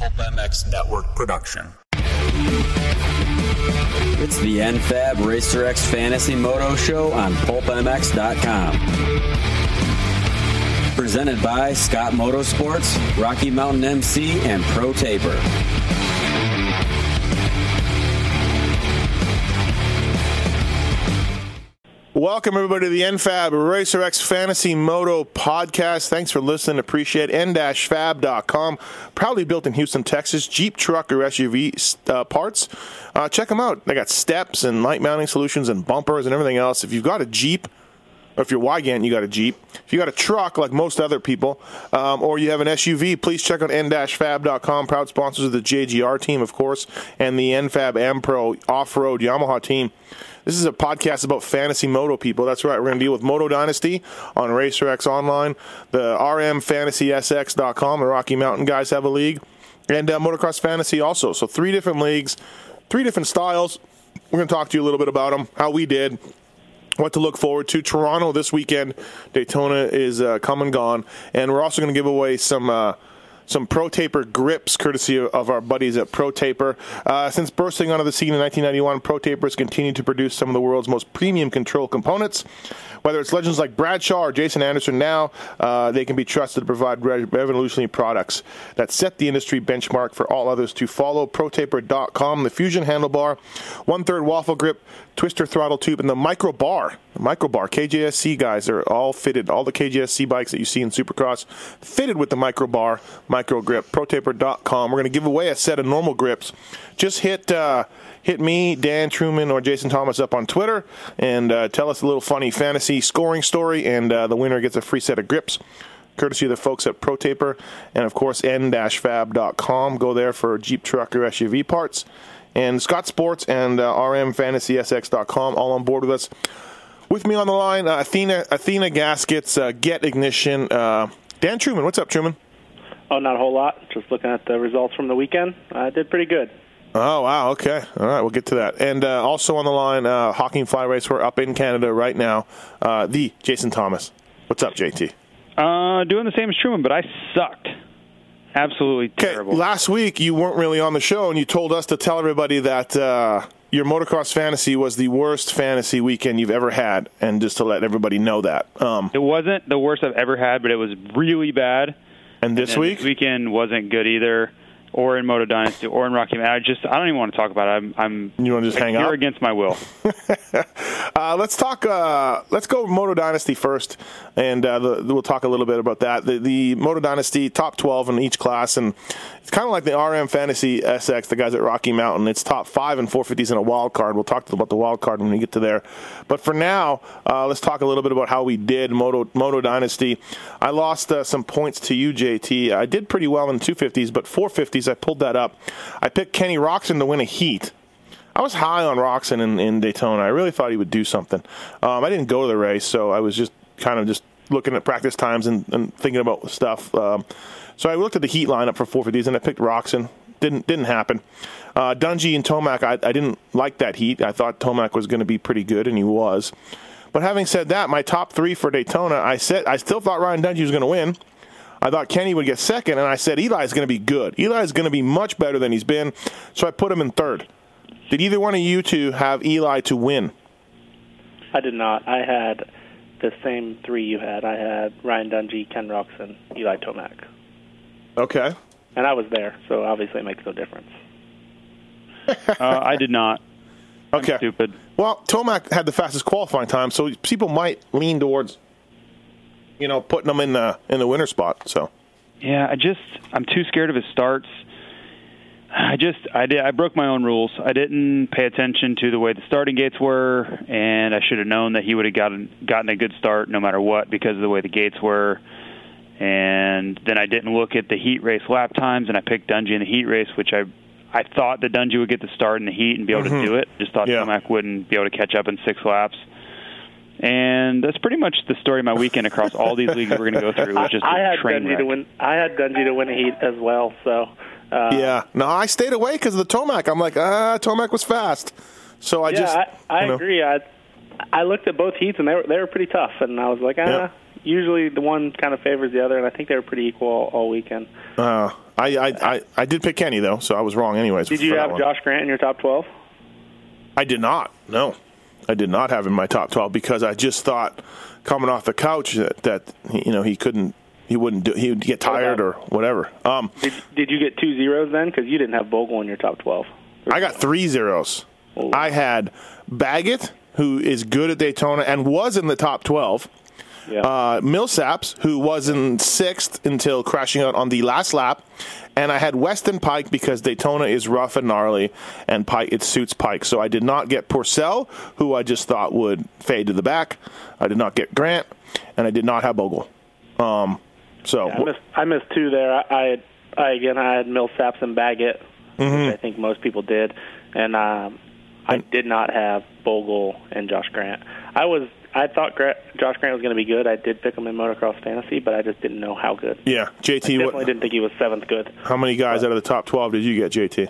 Pulp MX Network production. It's the NFAB Racer X Fantasy Moto Show on PulpMX.com. Presented by Scott Motorsports, Rocky Mountain MC, and Pro Taper. Welcome, everybody, to the NFAB Racer X Fantasy Moto podcast. Thanks for listening. Appreciate n-fab.com. Proudly built in Houston, Texas. Jeep, truck, or SUV uh, parts. Uh, check them out. They got steps and light mounting solutions and bumpers and everything else. If you've got a Jeep, or if you're Weigandt, you got a Jeep. If you got a truck, like most other people, um, or you have an SUV, please check out n-fab.com. Proud sponsors of the JGR team, of course, and the NFAB M Pro off-road Yamaha team. This is a podcast about fantasy moto people. That's right. We're going to deal with Moto Dynasty on RacerX Online, the RMFantasySX.com. The Rocky Mountain guys have a league, and uh, Motocross Fantasy also. So three different leagues, three different styles. We're going to talk to you a little bit about them, how we did, what to look forward to. Toronto this weekend, Daytona is uh, come and gone, and we're also going to give away some. Uh, some Pro Taper grips, courtesy of our buddies at Pro Taper. Uh, since bursting onto the scene in 1991, Pro Taper has continued to produce some of the world's most premium control components. Whether it's legends like Bradshaw or Jason Anderson now, uh, they can be trusted to provide revolutionary products that set the industry benchmark for all others to follow. ProTaper.com, the Fusion handlebar, one third waffle grip, twister throttle tube, and the micro bar. The micro bar. KJSC guys are all fitted. All the KJSC bikes that you see in Supercross fitted with the micro bar, micro grip. ProTaper.com. We're going to give away a set of normal grips. Just hit. Uh, hit me, Dan Truman, or Jason Thomas up on Twitter and uh, tell us a little funny fantasy scoring story, and uh, the winner gets a free set of grips. Courtesy of the folks at ProTaper and, of course, n-fab.com. Go there for Jeep truck or SUV parts. And Scott Sports and uh, rmfantasysx.com all on board with us. With me on the line, uh, Athena Athena Gaskets, uh, Get Ignition. Uh, Dan Truman, what's up, Truman? Oh, not a whole lot. Just looking at the results from the weekend. I did pretty good. Oh wow! Okay, all right, we'll get to that. And uh, also on the line, uh, Hawking Fly Race. We're up in Canada right now. Uh, the Jason Thomas. What's up, JT? Uh, doing the same as Truman, but I sucked. Absolutely terrible. Last week you weren't really on the show, and you told us to tell everybody that uh, your motocross fantasy was the worst fantasy weekend you've ever had, and just to let everybody know that. Um, it wasn't the worst I've ever had, but it was really bad. And this and week, this weekend wasn't good either or in Moto Dynasty or in Rocky Mountain. I just I don't even want to talk about it. I'm I'm you want to just hang out You're against my will. uh, let's talk. Uh, let's go Moto Dynasty first, and uh, the, we'll talk a little bit about that. The, the Moto Dynasty top twelve in each class, and it's kind of like the RM Fantasy SX, the guys at Rocky Mountain. It's top five and 450s in a wild card. We'll talk about the wild card when we get to there. But for now, uh, let's talk a little bit about how we did Moto Moto Dynasty. I lost uh, some points to you, JT. I did pretty well in 250s, but 450s I pulled that up. I picked Kenny Roczen to win a heat. I was high on Roczen in, in Daytona. I really thought he would do something. Um, I didn't go to the race, so I was just kind of just looking at practice times and, and thinking about stuff. Um, so I looked at the heat lineup for 450s and I picked Roczen. Didn't didn't happen. Uh, Dungey and Tomac, I, I didn't like that heat. I thought Tomac was going to be pretty good, and he was. But having said that, my top three for Daytona, I said I still thought Ryan Dungey was going to win. I thought Kenny would get second, and I said Eli is going to be good. Eli is going to be much better than he's been, so I put him in third. Did either one of you two have Eli to win? I did not. I had the same three you had. I had Ryan Dungey, Ken Roczen, Eli Tomac. Okay. And I was there, so obviously it makes no difference. uh, I did not. Okay. I'm stupid. Well, Tomac had the fastest qualifying time, so people might lean towards, you know, putting him in the in the winter spot. So. Yeah, I just I'm too scared of his starts. I just I did I broke my own rules. I didn't pay attention to the way the starting gates were, and I should have known that he would have gotten gotten a good start no matter what because of the way the gates were. And then I didn't look at the heat race lap times, and I picked Dungey in the heat race, which I I thought that Dungey would get the start in the heat and be able Mhm. to do it. Just thought Yeah. Tomac wouldn't be able to catch up in six laps. And that's pretty much the story of my weekend across all these leagues we're going to go through. It was just I a had train Dungey wreck. to win. I had Dungey to win a heat as well. So uh, yeah. No, I stayed away because of the Tomac. I'm like, ah, Tomac was fast. So I yeah, just. I, I you know. agree. I I looked at both heats and they were they were pretty tough, and I was like, ah. Yeah. Usually the one kind of favors the other, and I think they were pretty equal all, all weekend. Uh, I, I, I, I did pick Kenny though, so I was wrong anyways. Did you have. Josh Grant in your top 12? I did not. No, I did not have in my top twelve because I just thought coming off the couch that, that you know he couldn't, he wouldn't do, he would get tired or whatever. Um, Did, did you get two zeros then? Because you didn't have Bogle in your top 12. I got three zeros. Oh. I had Baggett, who is good at Daytona and was in the top twelve. Yeah. uh, Millsaps, who was in sixth until crashing out on the last lap, and I had Weston Peick because Daytona is rough and gnarly, and Peick it suits Peick. So I did not get Pourcel, who I just thought would fade to the back. I did not get Grant, and I did not have Bogle. Um, so I missed I missed two there. I, I, had, I again I had Millsaps and Baggett, Mm-hmm. which I think most people did, and um, I did not have Bogle and Josh Grant. I was I thought Gra- Josh Grant was going to be good. I did pick him in motocross fantasy, but I just didn't know how good. yeah, JT, Definitely what, didn't think he was seventh good. how many guys out of the top twelve did you get, JT?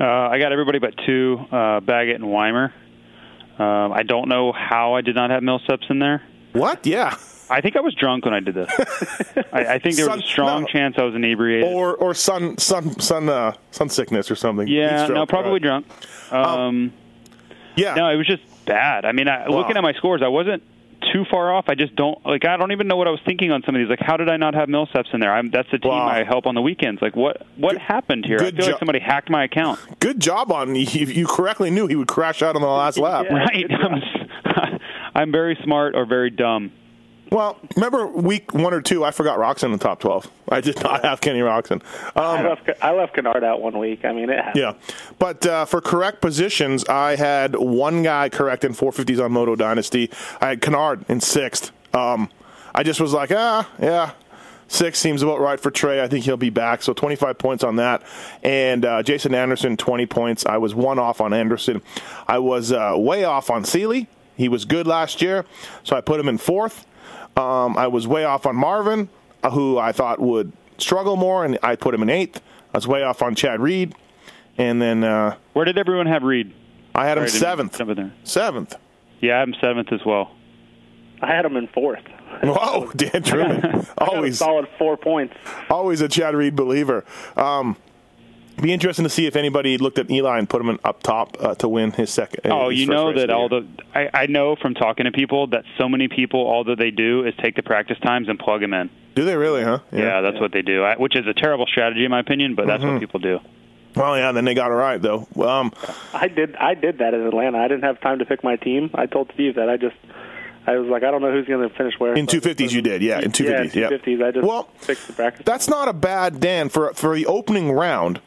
Uh, I got everybody but two, uh, Baggett and Weimer. Um, I don't know how I did not have Millsaps in there. What? Yeah, I think I was drunk when I did this. I, I think there was a strong no. chance I was inebriated. or or sun sun sun uh, sun sickness or something. Yeah, stroke, no, probably right. drunk. Um, Yeah, No, it was just bad. I mean, I, looking at my scores, I wasn't too far off. I just don't like. I don't even know what I was thinking on some of these. Like, how did I not have Millsaps in there? I'm, that's the team Wow. I help on the weekends. Like, what what happened here? I feel jo- like somebody hacked my account. good job on you. You correctly knew he would crash out on the last lap. Yeah. Right? I'm, I'm very smart or very dumb. Well, remember week one or two, I forgot Roczen in the top 12. I did not have Kenny Roczen. I Um, left I left Canard out one week. I mean, it happened. yeah. But uh, for correct positions, I had one guy correct in 450s on Moto Dynasty. I had Canard in sixth. Um, I just was like, ah, yeah. Six seems about right for Trey. I think he'll be back. So 25 points on that. And uh, Jason Anderson, 20 points. I was one off on Anderson. I was uh, way off on Seely. He was good last year. So I put him in fourth. Um, I was way off on Marvin, uh, who I thought would struggle more, and I put him in eighth. I was way off on Chad Reed. And then uh, Where did everyone have Reed? I had him Sorry, seventh. jump in there. Seventh. Yeah, I'm seventh as well. I had him in fourth. Whoa, Dan Truman. I got a always, solid four points. always a Chad Reed believer. Um, be interesting to see if anybody looked at Eli and put him in up top uh, to win his second. Oh, his you know that all the I, I know from talking to people that so many people all that they do is take the practice times and plug them in. do they really, huh? Yeah, that's what they do. I, which is a terrible strategy in my opinion, but that's Mm-hmm. what people do. Well, yeah. Then they got it right though. Um, I did I did that in Atlanta. I didn't have time to pick my team. I told Steve that I just I was like I don't know who's going to finish where. in two fifties, you did, yeah. In two yeah, fifties, yeah. two fifties. I just Well, fixed the practice. That's not a bad Dan for for the opening round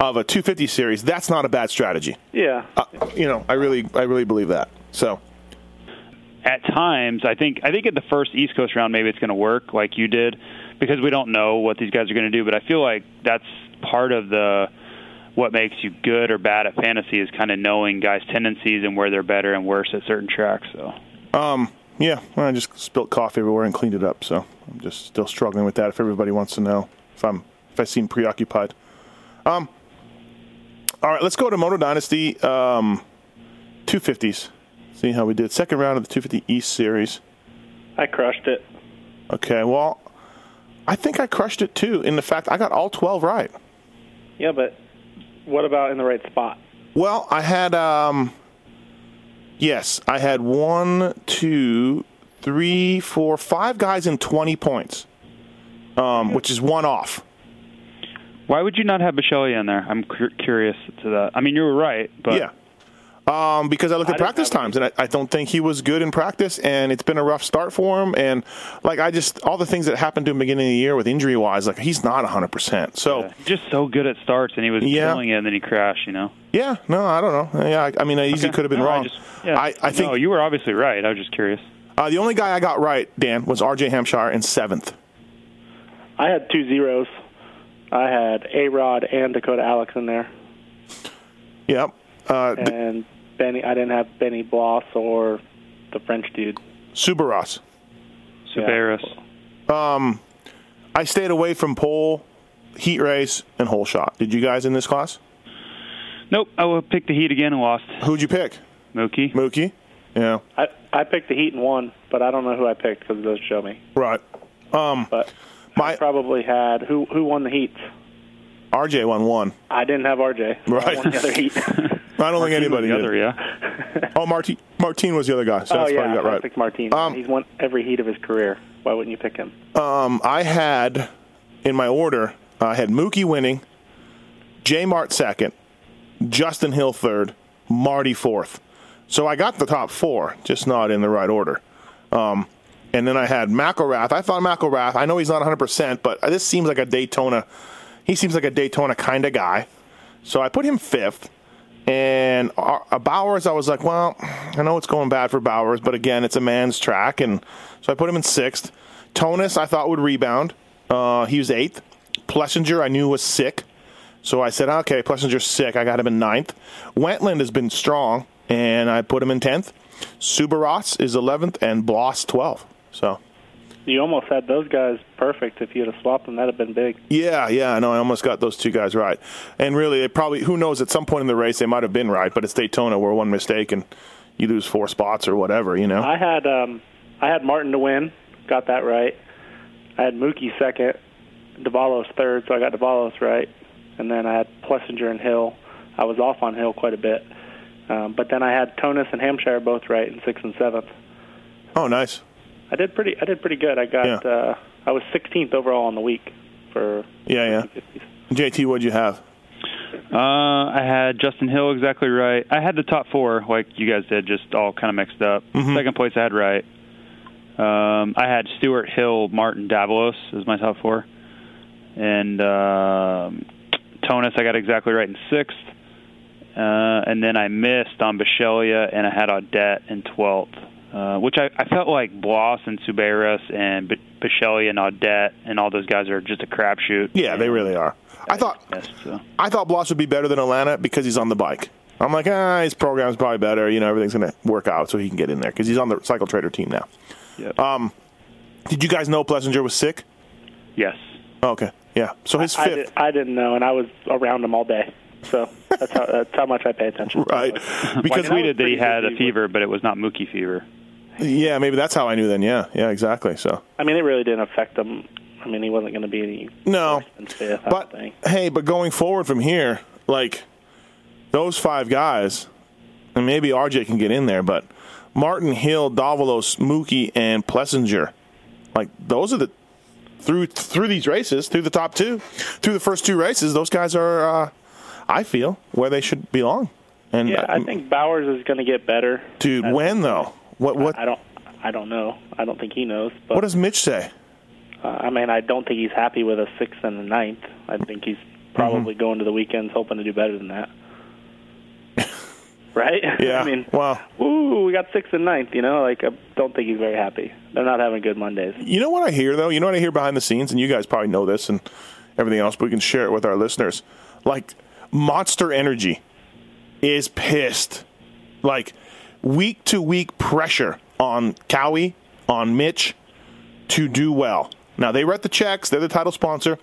of a 250 series. That's not a bad strategy. yeah. Uh, you know, I really, I really believe that. So, At times, I think I think at the first East Coast round maybe it's going to work like you did because we don't know what these guys are going to do. But I feel like that's part of the what makes you good or bad at fantasy is kind of knowing guys' tendencies and where they're better and worse at certain tracks. So. um, yeah, well, I just spilt coffee everywhere and cleaned it up. So I'm just still struggling with that. If everybody wants to know if I'm if I seem preoccupied. Um. All right, let's go to Moto Dynasty. Um, 250s. See how we did. Second round of the 250 East Series. I crushed it. Okay, well, I think I crushed it too. In the fact I got all 12 right. Yeah, but what about in the right spot? Well, I had um yes, I had one, two, three, four, five guys in twenty points. Um, which is one off. Why would you not have Bisceglia in there? I'm cur- curious to that. I mean, you were right, but yeah. Um, because I looked at didn't practice times and I, I don't think he was good in practice and it's been a rough start for him and like I just all the things that happened to him beginning of the year with injury wise, like he's not hundred percent. So he's just so good at starts, and he was Yeah. killing it, and then he crashed. You know. yeah, no, I don't know. Yeah, I, I mean I easily Okay. could have been No, wrong. I, just, yeah. I, I think no, you were obviously right. I was just curious. uh, the only guy I got right, Dan, was RJ Hampshire in seventh. I had two zeros. I had A Rod and Dakota Alix in there, Yep. Uh, the- and Benny. I didn't have Benny Bloss or the French dude. Soubeyras. Soubeyras. Um, I stayed away from pole, heat race, and hole shot. Did you guys in this class? Nope. I will pick the Heat again and lost. Who'd you pick? Mookie. Mookie. Yeah. I I picked the Heat and won, but I don't know who I picked because it doesn't show me. Right. Um, But my I probably had who who won the Heats. RJ won one. I didn't have RJ. So Right. I won the other heat. I don't think anybody the did. other, yeah. Oh, Martin Martin was the other guy. So oh that's yeah, probably got I right. picked Martin. Um, He's won every heat of his career. Why wouldn't you pick him? Um, I had in my order, I had Mookie winning, J Mart second, Justin Hill third, Marty fourth. So I got the top four, just not in the right order. Um, and then I had McElrath. I thought McElrath. I know he's not 100, percent but this seems like a Daytona. He seems like a Daytona kind of guy. So I put him fifth. And Bowers, I was like, well, I know it's going bad for Bowers, but again, it's a man's track, and so I put him in sixth. Tonus, I thought would rebound. Uh, he was eighth. Plessinger, I knew was sick, so I said, okay, Plessinger's sick. I got him in ninth. Wentland has been strong, and I put him in tenth. Soubeyras is eleventh, and Bloss twelfth. So You almost had those guys perfect. If you'd have swapped them, that'd have been big. Yeah, yeah, I know. I almost got those two guys right. And really, it probably who knows? At some point in the race, they might have been right, but it's Daytona where one mistake and you lose four spots or whatever. You know. I had um, I had Martin to win. Got that right. I had Mookie second, Davalos third, so I got Davalos right. And then I had Plessinger and Hill. I was off on Hill quite a bit. Um, but then I had Tonus and Hampshire both right in sixth and seventh. oh, nice. I did pretty. I did pretty good. I got. Yeah. Uh, I was 16th overall on the week for. Yeah, yeah. 50s. JT, what'd you have? Uh, I had Justin Hill exactly right. I had the top four, like you guys did, just all kind of mixed up. Mm-hmm. Second place I had right. Um, I had Stewart Hill, Martin Davalos as my top four, and um, Tonus I got exactly right in sixth. Uh, and then I missed on Bisceglia, and I had Audette in twelfth, uh, which I, I felt like Bloss and Soubeyras and B- Bisceglia and Audette and all those guys are just a crapshoot. Yeah, they really are. I thought Missed, so. I thought Bloss would be better than Atlanta because he's on the bike. I'm like, ah, his program's probably better. You know, everything's going to work out so he can get in there because he's on the Cycle Trader team now. Yep. Um, did you guys know Plessinger was sick? yes. Oh, okay, yeah. So his I, fifth, did, I didn't know, and I was around him all day. So that's how that's how much I pay attention. right? Because Because we- tweeted that he had a busy. fever, but it was not Mookie fever. Yeah, maybe that's how I knew then. Yeah, yeah, exactly. So I mean, it really didn't affect him. I mean, he wasn't going to be any no, fifth. But hey, but going forward from here, like those five guys, and maybe RJ can get in there, but Martin Hill, Davalos, Mookie, and Plessinger, like those are the through through these races, through the top two, through the first two races, those guys are, uh, I feel, where they should belong. And Yeah, uh, I think Bowers is going to get better. dude, when though? What what I don't. I don't know. I don't think he knows. But what does Mitch say? uh, I mean, I don't think he's happy with a sixth and a ninth. I think he's Mm-hmm. probably going to the weekends hoping to do better than that. right? Yeah. I mean, well, ooh, we got sixth and ninth. You know, like I don't think he's very happy. They're not having good Mondays. You know what I hear though? You know what I hear behind the scenes, and you guys probably know this and everything else, but we can share it with our listeners. Like Monster Energy is pissed. Like week to week pressure on Cowie, on Mitch to do well. Now they write the checks, they're the title sponsor,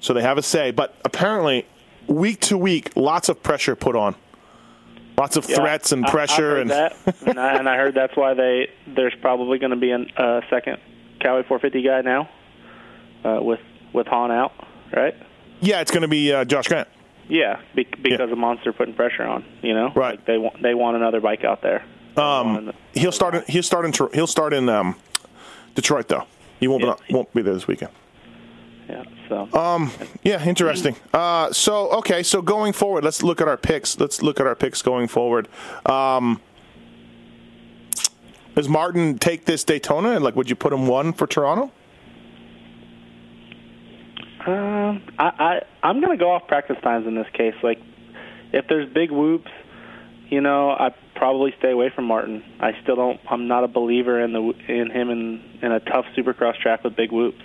so they have a say, but apparently week to week lots of pressure put on. Lots of Yeah, threats and I- I pressure heard and that, and, I, and I heard that's why they there's probably going to be a uh, second Cowie 450 guy now uh, with with Hahn out, right? yeah, it's going to be uh, Josh Grant. Yeah, be, because of Monster putting pressure on. You know, Right. Like they want they want another bike out there. Um, he'll start. In, he'll start in. He'll start in um, Detroit though. He won't. Yeah. Be, won't be there this weekend. Yeah. So. Um, Yeah, interesting. Uh, so okay, so going forward, let's look at our picks. Let's look at our picks going forward. Um, does Martin take this Daytona? And like, would you put him one for Toronto? Um, I, I I'm gonna go off practice times in this case. Like, if there's big whoops, you know, I probably stay away from Martin. I still don't. I'm not a believer in the in him in in a tough Supercross track with big whoops.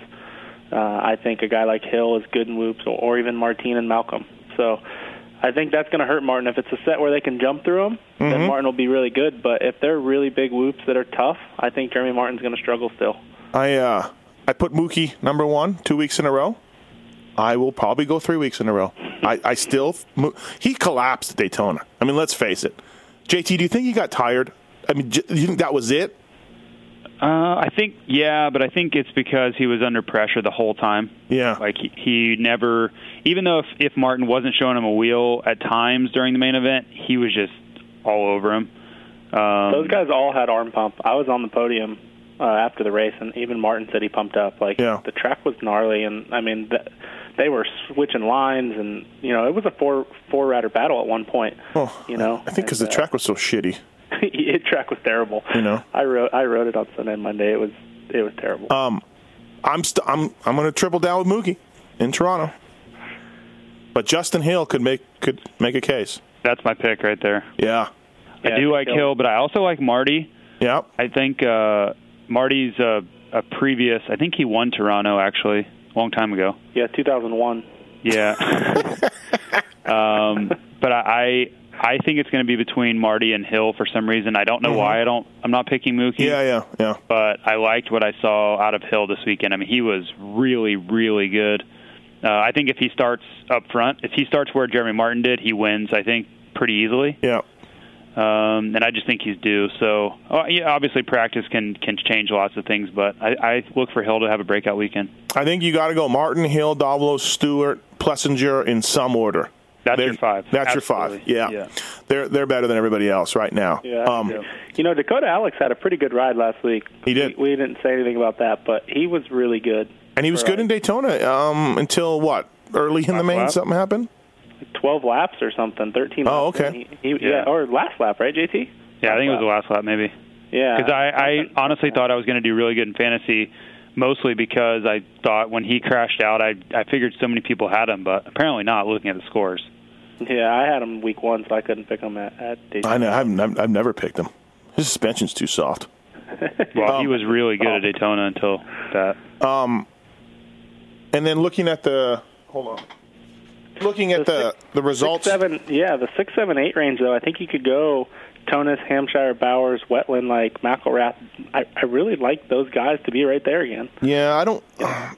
Uh, I think a guy like Hill is good in whoops, or, or even Martin and Malcolm. So. I think that's going to hurt Martin. If it's a set where they can jump through them, then Martin will be really good. But if they're really big whoops that are tough, I think Jeremy Martin's going to struggle still. I uh, I put Mookie number one two weeks in a row. I will probably go three weeks in a row. I, I still he collapsed at Daytona. I mean, let's face it. JT, do you think he got tired? I mean, do you think that was it? Uh, I think yeah, but I think it's because he was under pressure the whole time. Yeah. Like he, he never, even though if, if Martin wasn't showing him a wheel at times during the main event, he was just all over him. Um, Those guys all had arm pump. I was on the podium uh, after the race, and even Martin said he pumped up. Like Yeah. the track was gnarly, and I mean th- they were switching lines, and you know it was a four four rider battle at one point. Oh, you know, I think because the uh, track was so shitty. the track was terrible. You know? I wrote I wrote it on Sunday and Monday. It was it was terrible. Um, I'm st- I'm I'm going to triple down with Mookie in Toronto. But Justin Hill could make could make a case. that's my pick right there. Yeah. Yeah, I do like Hill. Hill, but I also like Marty. Yeah. I think uh, Marty's a, a previous. I think he won Toronto actually a long time ago. yeah, 2001. Yeah. um, but I I think it's going to be between Marty and Hill for some reason. I don't know why. I don't. I'm not picking Mookie. Yeah, yeah, yeah. But I liked what I saw out of Hill this weekend. I mean, he was really, really good. Uh, I think if he starts up front, if he starts where Jeremy Martin did, he wins. I think pretty easily. Yeah. Um, and I just think he's due. So, oh, yeah, obviously practice can can change lots of things, but I, I look for Hill to have a breakout weekend. I think you got to go Martin, Hill, Davalos, Stewart, Plessinger in some order. That's They're- your five. That's your five. Yeah. Yeah. They're they're better than everybody else right now. Yeah. Um, Yeah. You know, Dakota Alix had a pretty good ride last week. He did. We, we didn't say anything about that, but he was really good. And he was good in Daytona um, until what? Early in the main, something happened. 12 laps or something, 13. laps. Oh, okay. He, he, yeah. Yeah. or last lap, right, JT? Yeah, I think it was the Last last lap maybe. Yeah. Because I, I honestly thought I was going to do really good in fantasy, mostly because I thought when he crashed out, I I figured so many people had him, but apparently not. Looking at the scores. Yeah, I had him week one, so I couldn't pick him at, at Daytona. I know. I've, I've, I've never picked him. His suspension's too soft. Well, Um, he was really good at Daytona until that. Um, and then looking at the hold on, looking at the the results. Six, seven, yeah, the six, seven, eight range though. I think you could go Tonus, Hampshire, Bowers, Wetland, like McElrath. I, I really like those guys to be right there again. Yeah, I don't.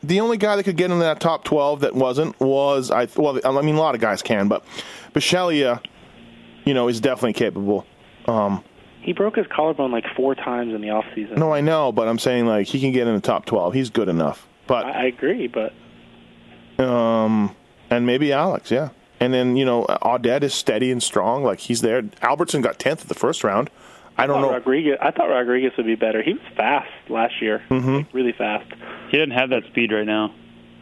The only guy that could get in that top twelve that wasn't was I. Well, I mean, a lot of guys can, but Bisceglia, you know, is definitely capable. He broke his collarbone like four times in the off season. No, I know, but I'm saying like he can get in the top twelve. He's good enough. But I, I agree, but um, and maybe Alix, yeah. And then you know, Audette is steady and strong. Like he's there. Albertson got tenth of the first round. I don't I know. Rodriguez. I thought Rodriguez would be better. He was fast last year, mm-hmm. really fast. He didn't have that speed right now.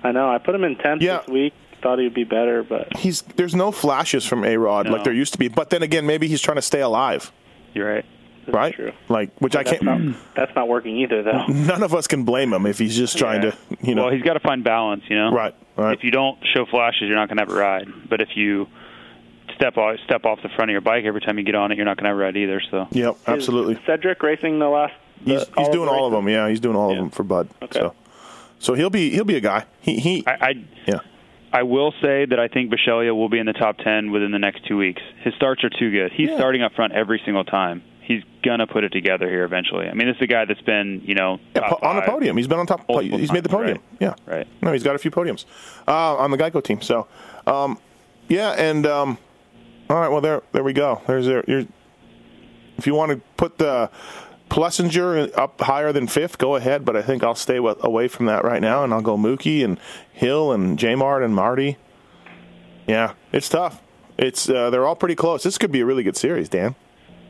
I know. I put him in tenth Yeah. this week. Thought he'd be better, but He's there's no flashes from A Rod like there used to be. But then again, maybe he's trying to stay alive, You're right. This right? is true. Like which I That's can't. not, that's not working either, though. None of us can blame him if he's just trying Yeah. to, you know. Well, he's got to find balance, you know. right, right. If you don't show flashes, you're not going to have a ride. But if you step off step off the front of your bike every time you get on it, you're not going to have a ride either. So yep, absolutely. Is Cedric racing the last. the- He's he's all doing the all of them. Yeah, he's doing all of them for Bud. Okay. So, so he'll be he'll be a guy. He he. I, I yeah. I will say that I think Bisceglia will be in the top ten within the next two weeks. His starts are too good. He's Yeah. starting up front every single time. He's gonna put it together here eventually. I mean, this is a guy that's been, you know, Yeah, on the podium. He's been on top. He's made the podium. Yeah. Right. No, he's got a few podiums uh, on the Geico team. So, um, yeah, and um, all right. Well, there there we go. There's your if you want to put the Plessinger up higher than fifth, go ahead. But I think I'll stay with, away from that right now, and I'll go Mookie and Hill and J Mart and Marty. Yeah, it's tough. It's uh, they're all pretty close. This could be a really good series, Dan.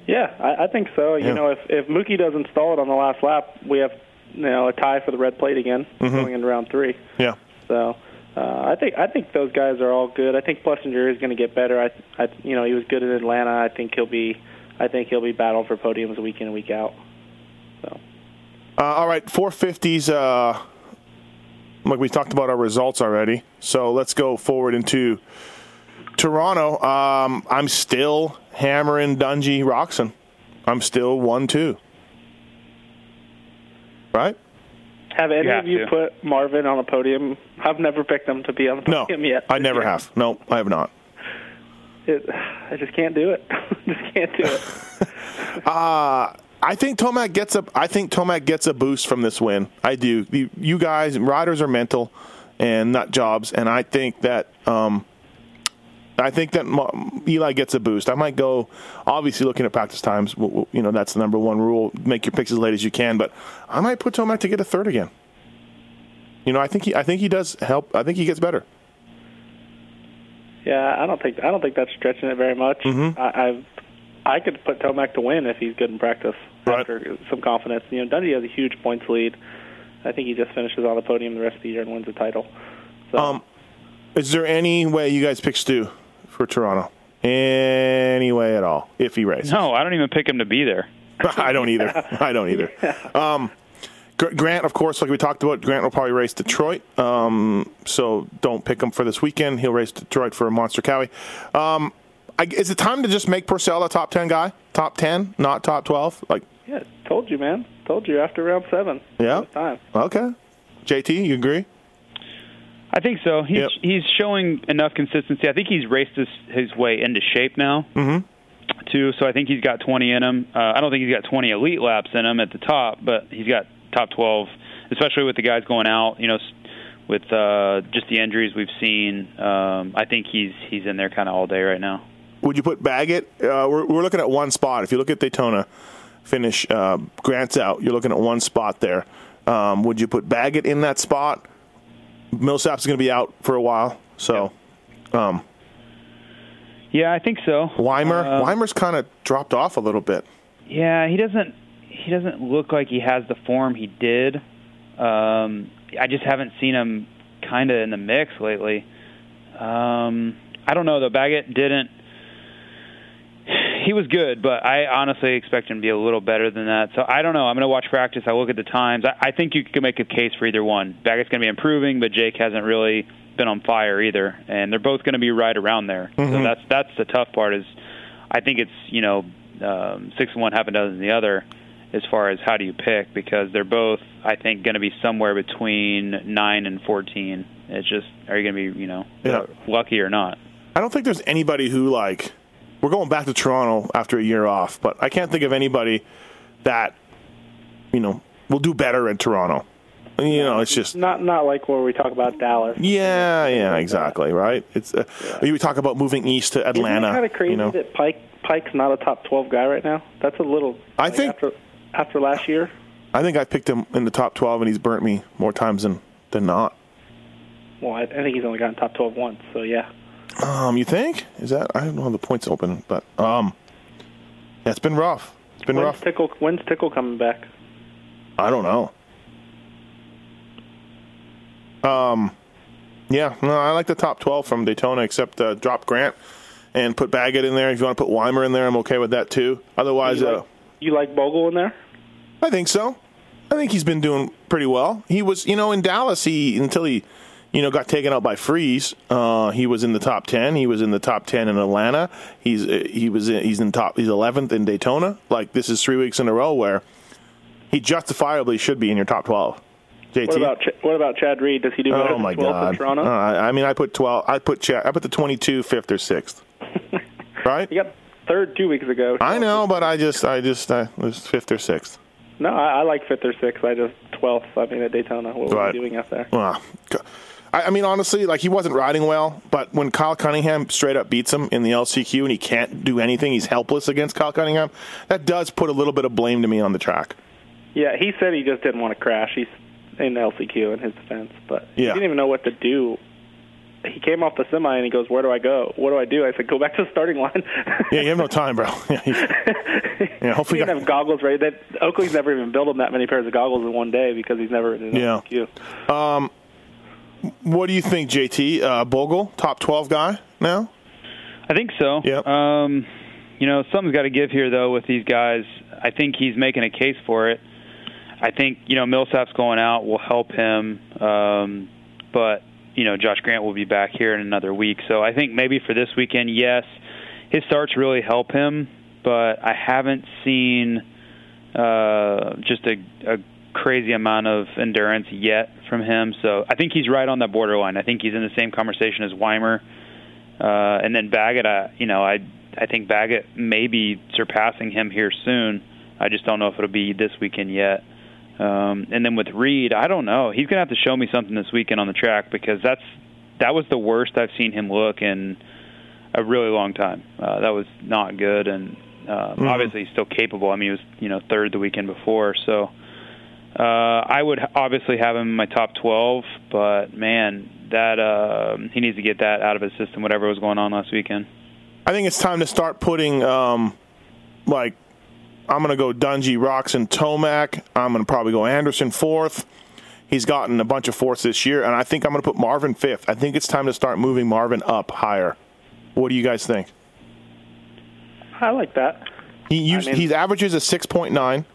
Yeah, I, I think so. Yeah. You know, if if Mookie doesn't stall it on the last lap, we have you know a tie for the red plate again Mm-hmm. going into round three. Yeah. So uh, I think I think those guys are all good. I think Plessinger is going to get better. I, I you know he was good in Atlanta. I think he'll be I think he'll be battling for podiums week in and week out. So Uh, all right, 450s. Uh, like we talked about our results already, so let's go forward into Toronto. Um, I'm still hammering Dungey Roczen. I'm still one two. Right? have any have of you to. put Marvin on a podium? I've never picked him to be on the No, podium yet. I never have. No, I have not. It, I just can't do it. just can't do it. Uh, I think Tomac gets a. I think Tomac gets a boost from this win. I do. You, you guys, riders are mental and nut jobs, and I think that um, I think that Eli gets a boost. I might go, obviously, looking at practice times. You know, that's the number one rule. Make your picks as late as you can. But I might put Tomac to get a third again. You know, I think he, I think he does help. I think he gets better. Yeah, I don't think I don't think that's stretching it very much. Mm-hmm. I, I I could put Tomac to win if he's good in practice right. after some confidence. You know, Dungey has a huge points lead. I think he just finishes on the podium the rest of the year and wins the title. So. Um, is there any way you guys pick Stu for Toronto? Any way at all, if he races? No, I don't even pick him to be there. I don't either. I don't either. Um, Grant, of course, like we talked about, Grant will probably race Detroit. Um, so don't pick him for this weekend. He'll race Detroit for a Monster Cowie. Um, I, is it time to just make Pourcel a top ten guy? Top ten, not top twelve? Like, yeah, told you, man. Told you after round seven. Yeah. Time. Okay. JT, you agree? I think so. He's Yep. he's showing enough consistency. I think he's raced his his way into shape now. Mhm. Too. So I think he's got 20 in him. Uh, I don't think he's got 20 elite laps in him at the top, but he's got top 12, especially with the guys going out. You know, with uh, just the injuries we've seen. Um, I think he's he's in there kind of all day right now. Would you put Baggett? Uh, we're, we're looking at one spot. If you look at Daytona finish, uh, Grant's out. You're looking at one spot there. Um, would you put Baggett in that spot? Millsap's going to be out for a while, so um, Yeah, I think so. Weimer. Uh, Weimer's kind of dropped off a little bit. Yeah, he doesn't. He doesn't look like he has the form he did. Um, I just haven't seen him kind of in the mix lately. Um, I don't know though. Baggett didn't. He was good, but I honestly expect him to be a little better than that. So I don't know. I'm going to watch practice. I look at the times. I, I think you could make a case for either one. Baggett's going to be improving, but Jake hasn't really been on fire either, and they're both going to be right around there. So Mhm. that's that's the tough part. Is I think it's you know um, six and one, half a dozen the other, as far as how do you pick because they're both I think going to be somewhere between nine and fourteen. It's just are you going to be you know Yeah. lucky or not? I don't think there's anybody who like. We're going back to Toronto after a year off, but I can't think of anybody that you know will do better in Toronto. You know, it's just Not not like where we talk about Dallas. yeah, yeah, exactly, right. It's uh, we talk about moving east to Atlanta. Kind of crazy you know, that Peick Peick's not a top twelve guy right now? That's a little. I like, think- after after last year. I think I picked him in the top twelve, and he's burnt me more times than than not. Well, I, I think he's only gotten top twelve once. So yeah. Um, you think is that? I don't know how the points open, but um, yeah, it's been rough. It's been When's rough. Tickle When's Tickle coming back? I don't know. Um, yeah, no, I like the top twelve from Daytona, except uh, drop Grant and put Baggett in there. If you want to put Weimer in there, I'm okay with that too. Otherwise, You uh, like, you like Bogle in there? I think so. I think he's been doing pretty well. He was, you know, in Dallas, he until he, you know, got taken out by Friese. Uh, he was in the top ten. He was in the top ten in Atlanta. He's uh, he was in, he's in top. He's eleventh in Daytona. Like this is three weeks in a row where he justifiably should be in your top twelve. JT. What about what about Chad Reed? Does he do better oh my than 12th god! in Toronto? Uh, I mean, I put twelve. I put Chad, I put the twenty-two, fifth or sixth. right? he got third two weeks ago. I know, but I just I just I was fifth or sixth. No, I, I like fifth or sixth. I just twelfth. I mean, at Daytona, what Right. was he doing out there? Well, I, I mean, honestly, like he wasn't riding well, but when Kyle Cunningham straight up beats him in the LCQ and he can't do anything, he's helpless against Kyle Cunningham. That does put a little bit of blame to me on the track. Yeah, he said he just didn't want to crash. He's in the LCQ in his defense, but he Yeah. didn't even know what to do. He came off the semi and he goes, "Where do I go? What do I do?" I said, "Go back to the starting line." Yeah, you have no time, bro. Yeah, you- yeah hopefully, he didn't have goggles ready. That Oakley's never even built him that many pairs of goggles in one day because he's never in Yeah. LCQ. Um, what do you think, JT? Uh, Bogle, top twelve guy now? I think so. Yep. Um, you know, something's got to give here though with these guys. I think he's making a case for it. I think you know Millsap's going out will help him, um, but you know Josh Grant will be back here in another week. So I think maybe for this weekend, yes, his starts really help him, but I haven't seen uh, just a, a crazy amount of endurance yet from him. So I think he's right on that borderline. I think he's in the same conversation as Weimer. Uh, and then Baggett, I, you know, I I think Baggett may be surpassing him here soon. I just don't know if it'll be this weekend yet. Um, and then with Reed, I don't know. He's gonna have to show me something this weekend on the track because that's that was the worst I've seen him look in a really long time. Uh, that was not good, and uh, Mhm. obviously he's still capable. I mean, he was you know third the weekend before, so uh, I would obviously have him in my top 12. But man, that uh, he needs to get that out of his system. Whatever was going on last weekend. I think it's time to start putting, um, like, I'm going to go Dungey, Rocks, and Tomac. I'm going to probably go Anderson fourth. He's gotten a bunch of fourths this year, and I think I'm going to put Marvin fifth. I think it's time to start moving Marvin up higher. What do you guys think? I like that. He used, I mean- he averages a 6.9.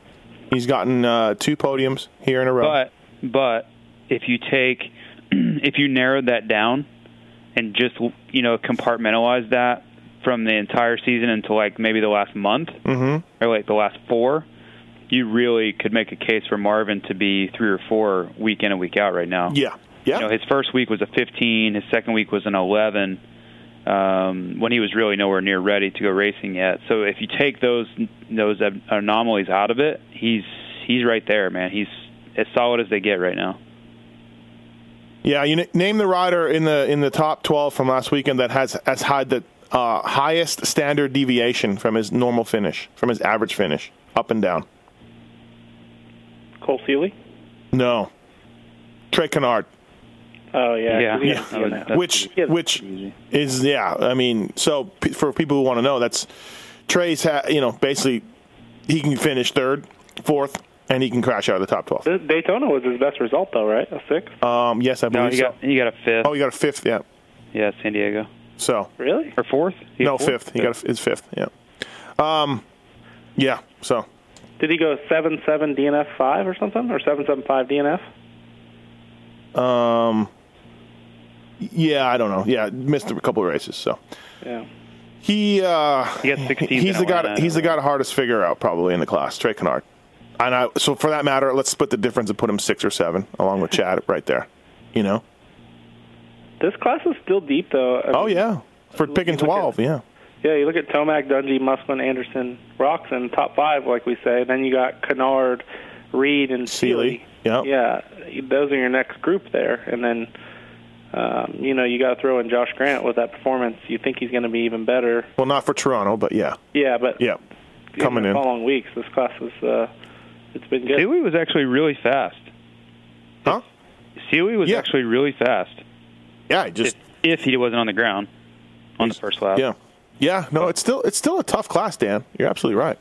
He's gotten uh, two podiums here in a row. But but if you take if you narrowed that down and just you know compartmentalize that from the entire season into like maybe the last month Mhm. or like the last four, you really could make a case for Marvin to be three or four week in and week out right now. Yeah. Yeah. You know, his first week was a 15. His second week was an 11. Um, when he was really nowhere near ready to go racing yet. So if you take those those anomalies out of it, he's he's right there, man. He's as solid as they get right now. Yeah, you n- name the rider in the in the top 12 from last weekend that has has had the uh, highest standard deviation from his normal finish, from his average finish, up and down. Cole Seely. No. Trey Canard, Oh yeah, Yeah. 'cause he Yeah. has DNF. That's which Yeah. which is yeah. I mean, so p- for people who want to know, that's Trey's. Ha- you know, basically, he can finish third, fourth, and he can crash out of the top 12. The- Daytona was his best result though, right? A six. Um, yes, I No, believe he so. got he got a fifth. oh, he got a fifth. Yeah. Yeah, San Diego So Really? or fourth? He no fourth? fifth. He got a, his fifth. Yeah. Um, yeah. So Did he go seven seven DNF five or something, or seven seven five DNF? Um, yeah, I don't know. Yeah, missed a couple of races. So Yeah. he uh, He got 16th He's the guy. He's the guy hardest figure out probably in the class. Trey Canard. And I, so for that matter, let's split the difference and put him six or seven along with Chad right there. You know? This class is still deep though. I Oh mean, yeah, for picking look at- twelve. Yeah. Yeah, you look at Tomac, Dungey, Musquin, Anderson, Roczen, top five, like we say. Then you got Canard, Reed, and. Seely. Yeah. Yeah, those are your next group there. And then, um, you know, you got to throw in Josh Grant with that performance. You think he's going to be even better. Well, not for Toronto, but yeah, Yeah, but yeah, coming in in. the following weeks, this class was uh, it's been good. Seely was actually really fast. Huh? Seely was Yeah. actually really fast. Yeah, I just if, if he wasn't on the ground on the first lap. Yeah, yeah. No, it's still it's still a tough class, Dan. You're absolutely right.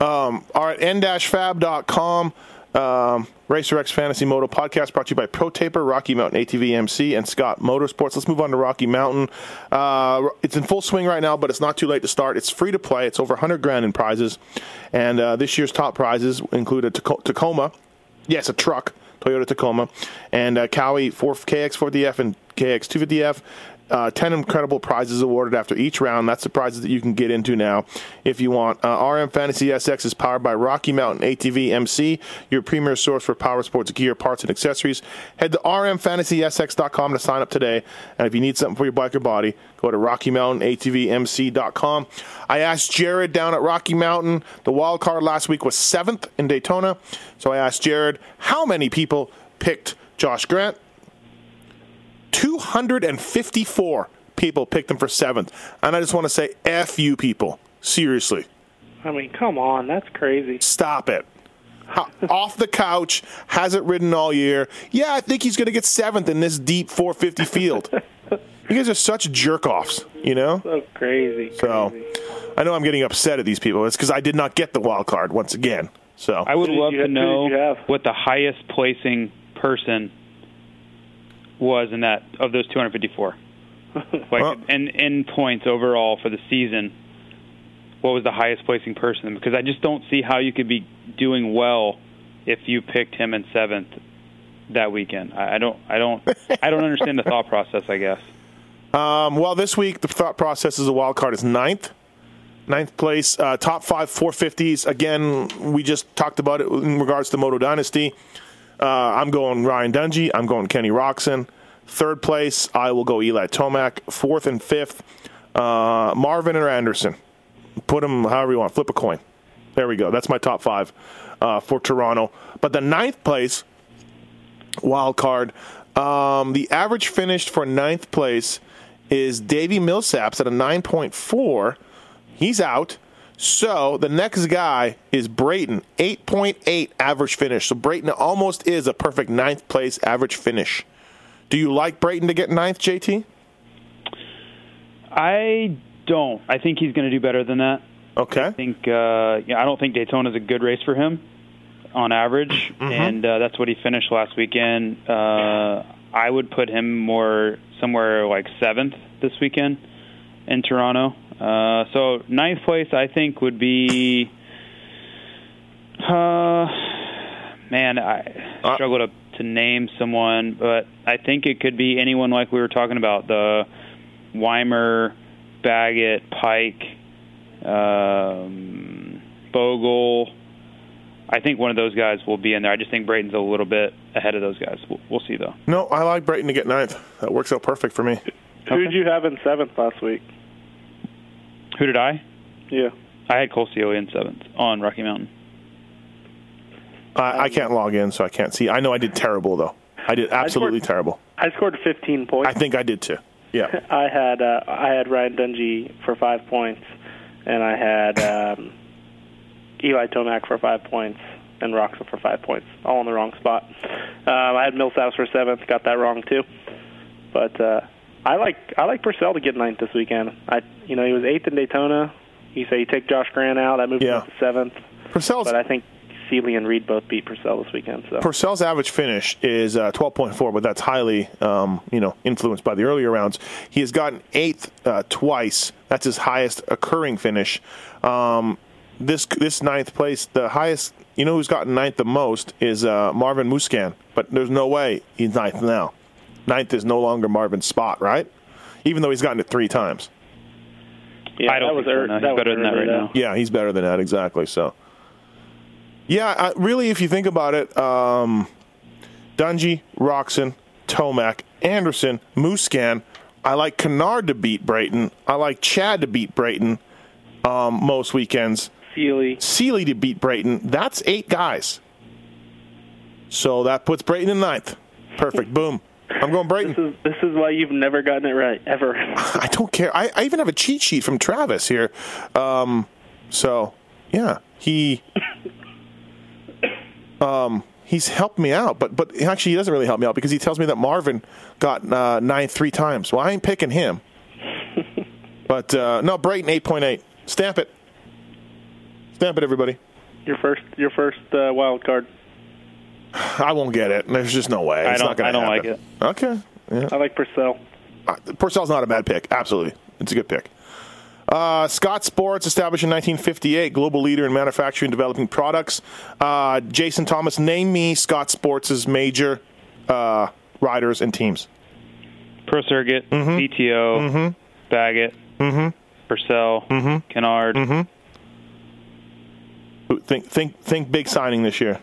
Um, all right, n-fab.com. Um, Racer X Fantasy Moto podcast brought to you by Pro Taper, Rocky Mountain ATV MC, and Scott Motorsports. Let's move on to Rocky Mountain. Uh, it's in full swing right now, but it's not too late to start. It's free to play. It's over 100 grand in prizes, and uh, this year's top prizes include a Taco- Tacoma. Yes, a truck, Toyota Tacoma, and uh, Cowie 4 KX450F and KX250F. Uh, 10 incredible prizes awarded after each round. That's the prizes that you can get into now if you want. Uh, RM Fantasy SX is powered by Rocky Mountain ATV MC, your premier source for power sports gear, parts, and accessories. Head to rmfantasysx.com to sign up today. And if you need something for your bike or body, go to RockyMountainATVMC.com. I asked Jared down at Rocky Mountain. The wild card last week was seventh in Daytona. So I asked Jared how many people picked Josh Grant. 254 people picked him for seventh. And I just want to say, F you people. Seriously. I mean, come on, that's crazy. Stop it. Ho- Off the couch, hasn't ridden all year. Yeah, I think he's going to get seventh in this deep 450 field. you guys are such jerk offs, you know? So crazy. So crazy. I know I'm getting upset at these people. It's because I did not get the wild card once again. So I would love to know did you have? what the highest placing person was in that of those 254. Like Well- and in points overall for the season, what was the highest placing person? Because I just don't see how you could be doing well if you picked him in seventh that weekend. I, I don't, I don't, I don't understand the thought process. I guess. Um, well, this week the thought process is the wild card is ninth. Ninth place, uh, top five 450s. Again, we just talked about it in regards to Moto Dynasty. Uh, I'm going Ryan Dungey. I'm going Kenny Roczen. Third place, I will go Eli Tomac. Fourth and fifth, uh, Marvin or Anderson. Put them however you want. Flip a coin. There we go. That's my top five uh, for Toronto. But the ninth place, wild card, um, the average finished for ninth place is Davey Millsaps at a 9.4. He's out. So the next guy is Brayton, 8.8 average finish. So Brayton almost is a perfect ninth place average finish. Do you like Brayton to get ninth, JT? I don't. I think he's going to do better than that. Okay. I think uh, yeah, I don't think Daytona is a good race for him on average, Mm-hmm. and uh, that's what he finished last weekend. Uh, I would put him more somewhere like seventh this weekend in Toronto. Uh, so ninth place, I think, would be. Uh, man, I Uh, struggle to to name someone, but I think it could be anyone like we were talking about the Weimer, Baggett, Peick, um, Bogle. I think one of those guys will be in there. I just think Brayton's a little bit ahead of those guys. We'll, we'll see though. No, I like Brayton to get ninth. That works out perfect for me. Who did you have in seventh last week? Who did I? Yeah. I had Cole Seely in seventh on Rocky Mountain. I, I can't log in, so I can't see. I know I did terrible though. I did absolutely terrible. I scored 15 points. I think I did too. Yeah. I had uh, I had Ryan Dungey for five points, and I had um, Eli Tomac for five points, and Roczen for five points, all in the wrong spot. Um, I had Millsaps for seventh, got that wrong too. But uh, I like I like Pourcel to get ninth this weekend. I you know he was eighth in Daytona. You say you take Josh Grant out, that moves Yeah. him up to seventh. Pourcel's But I think Seely and Reed both beat Pourcel this weekend. So Pourcel's average finish is uh, 12.4, but that's highly, um, you know, influenced by the earlier rounds. He has gotten eighth uh, twice. That's his highest occurring finish. Um, this this ninth place, the highest, you know, who's gotten ninth the most is uh, Marvin Musquin, but there's no way he's ninth now. Ninth is no longer Marvin's spot, right? Even though he's gotten it three times. yeah, I don't that was think so, ear- no. He's that was better than that right though. now. Yeah, he's better than that, exactly. So, yeah, I, really, if you think about it, um, Dungey, Roczen, Tomac, Anderson, Musquin. I like Canard to beat Brayton. I like Chad to beat Brayton um, most weekends. Seely. Seely to beat Brayton. That's eight guys. So that puts Brayton in ninth. Perfect. Boom. I'm going Brayton. This is this is why you've never gotten it right ever. I don't care. I, I even have a cheat sheet from Travis here. Um, so yeah, he um, he's helped me out, but but actually he doesn't really help me out because he tells me that Marvin got uh, ninth three times. Well, I ain't picking him. but uh, no, Brayton eight point eight. Stamp it. Stamp it, everybody. Your first your first uh, wild card. I won't get it. There's just no way. I It's don't- not gonna I don't like it. Okay. Yeah. I like Pourcel. Uh, Pourcel's not a bad pick. Absolutely. It's a good pick. Uh, Scott Sports, established in 1958, global leader in manufacturing and developing products. Uh, Jason Thomas, name me Scott Sports' major uh, riders and teams. Pro Circuit, Mm-hmm. PTO, Baggett, Pourcel, Mm-hmm. Canard. Who- Think, think, think big signing this year.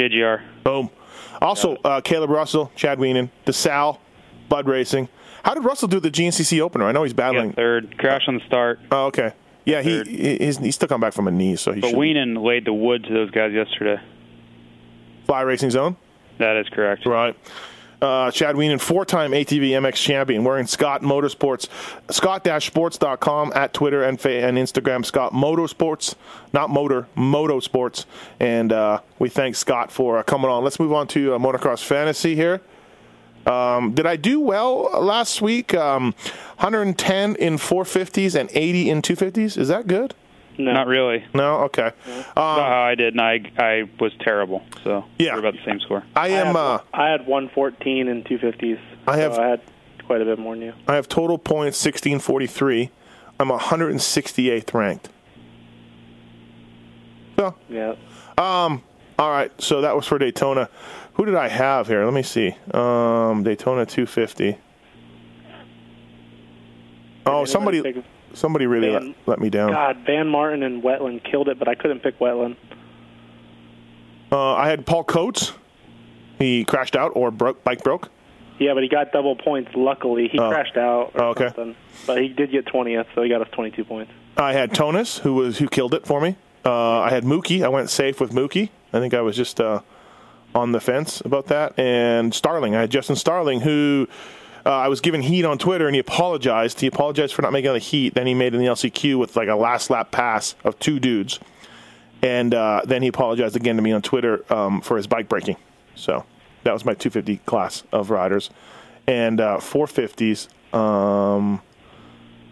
JGR. Boom. Also, uh, Kailub Russell, Chad Wienen, DeSalle, Bud Racing. How did Russell do the GNCC opener? I know he's battling. got third. Crash on the start. Oh, okay. Yeah, he, he he's, he's still come back from a knee, so he But Wienen laid the wood to those guys yesterday. fly racing zone. That is correct. Right. Uh, Chad Wienen, four-time ATV MX champion, wearing Scott Motorsports, scott-sports.com at Twitter and, and Instagram, Scott Motorsports, not Motor, Motorsports. And uh, we thank Scott for uh, coming on. Let's move on to uh, Motocross Fantasy here. Um, did I do well last week? Um, 110 in 450s and 80 in 250s. Is that good? No. Not really. No? Okay. That's not how I did, and I I was terrible. So Yeah. we're about the same score. I I am. had, Uh, I had 114 and 250s. I have- So I had quite a bit more than you. I have total points 1643. I'm 168th ranked. So, Yeah. Um. All right. So that was for Daytona. Who did I have here? Let me see. Um, Daytona 250. Oh, somebody, Pick- somebody really let, Van- let me down. God, Van Martin and Wetland killed it, but I couldn't pick Wetland. Uh, I had Paul Coates. He crashed out or broke, bike broke. Yeah, but he got double points. Luckily, he Oh. crashed out or Oh, okay. something. But he did get 20th, so he got us 22 points. I had Tonus, who was who killed it for me. Uh, I had Mookie. I went safe with Mookie. I think I was just uh, on the fence about that. And Starling. I had Justin Starling, who uh, I was given heat on Twitter, and he apologized. He apologized for not making the heat. Then he made in the LCQ with like a last lap pass of two dudes, and uh, then he apologized again to me on Twitter um, for his bike breaking. So that was my 250 class of riders, and uh, 450s. Um,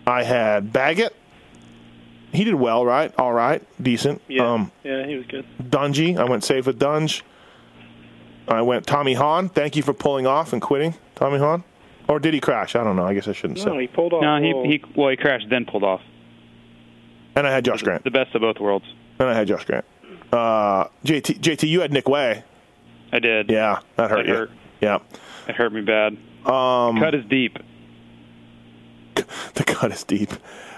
I had Baggett. He did well, right? All right, decent. Yeah, Um, yeah, he was good. Dungey. I went safe with Dunge. I went Tommy Hahn. Thank you for pulling off and quitting, Tommy Hahn. Or did he crash? I don't know. I guess I shouldn't No, say. No, he pulled off. No, he well, he well he crashed then pulled off. And I had Josh Grant. The best of both worlds. And I had Josh Grant. Uh, JT, JT, you had Nick Wey. I did. Yeah, that hurt That you. hurt. Yeah, It hurt me bad. Um, Cut is deep. the cut is deep.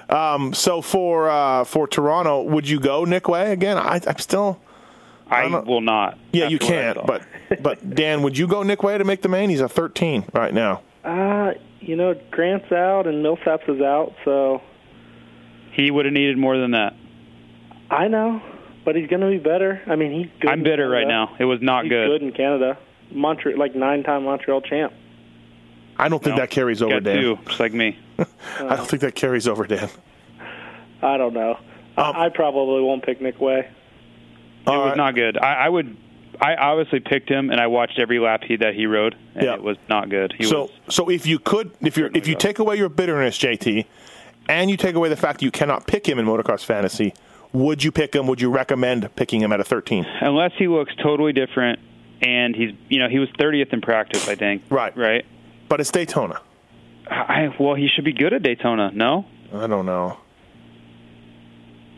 Um, so for uh, for Toronto, would you go Nick Wey again? I, I'm still. I I'm will not. Yeah, you after what I can't. But but Dan, would you go Nick Wey to make the main? He's a 13 right now. Uh, you know, Grant's out and Millsaps is out, so he would have needed more than that. I know, but he's going to be better. I mean, he's good. I'm in bitter right now. It was not He's good. good in Canada. Montreal, like nine-time Montreal champ. I don't think No. that carries over, Dan. two, just like me. I don't think that carries over, Dan. I don't know. Um, I, I probably won't pick Nick Wey. It All was right. not good. I, I would. I obviously picked him, and I watched every lap he that he rode, and Yeah. it was not good. He so was. so if you could if you if you take away your bitterness, JT, and you take away the fact that you cannot pick him in motocross fantasy, would you pick him? Would you recommend picking him at a 13? Unless he looks totally different, and he's you know he was 30th in practice, I think. Right. Right. But it's Daytona. I well, he should be good at Daytona. No. I don't know.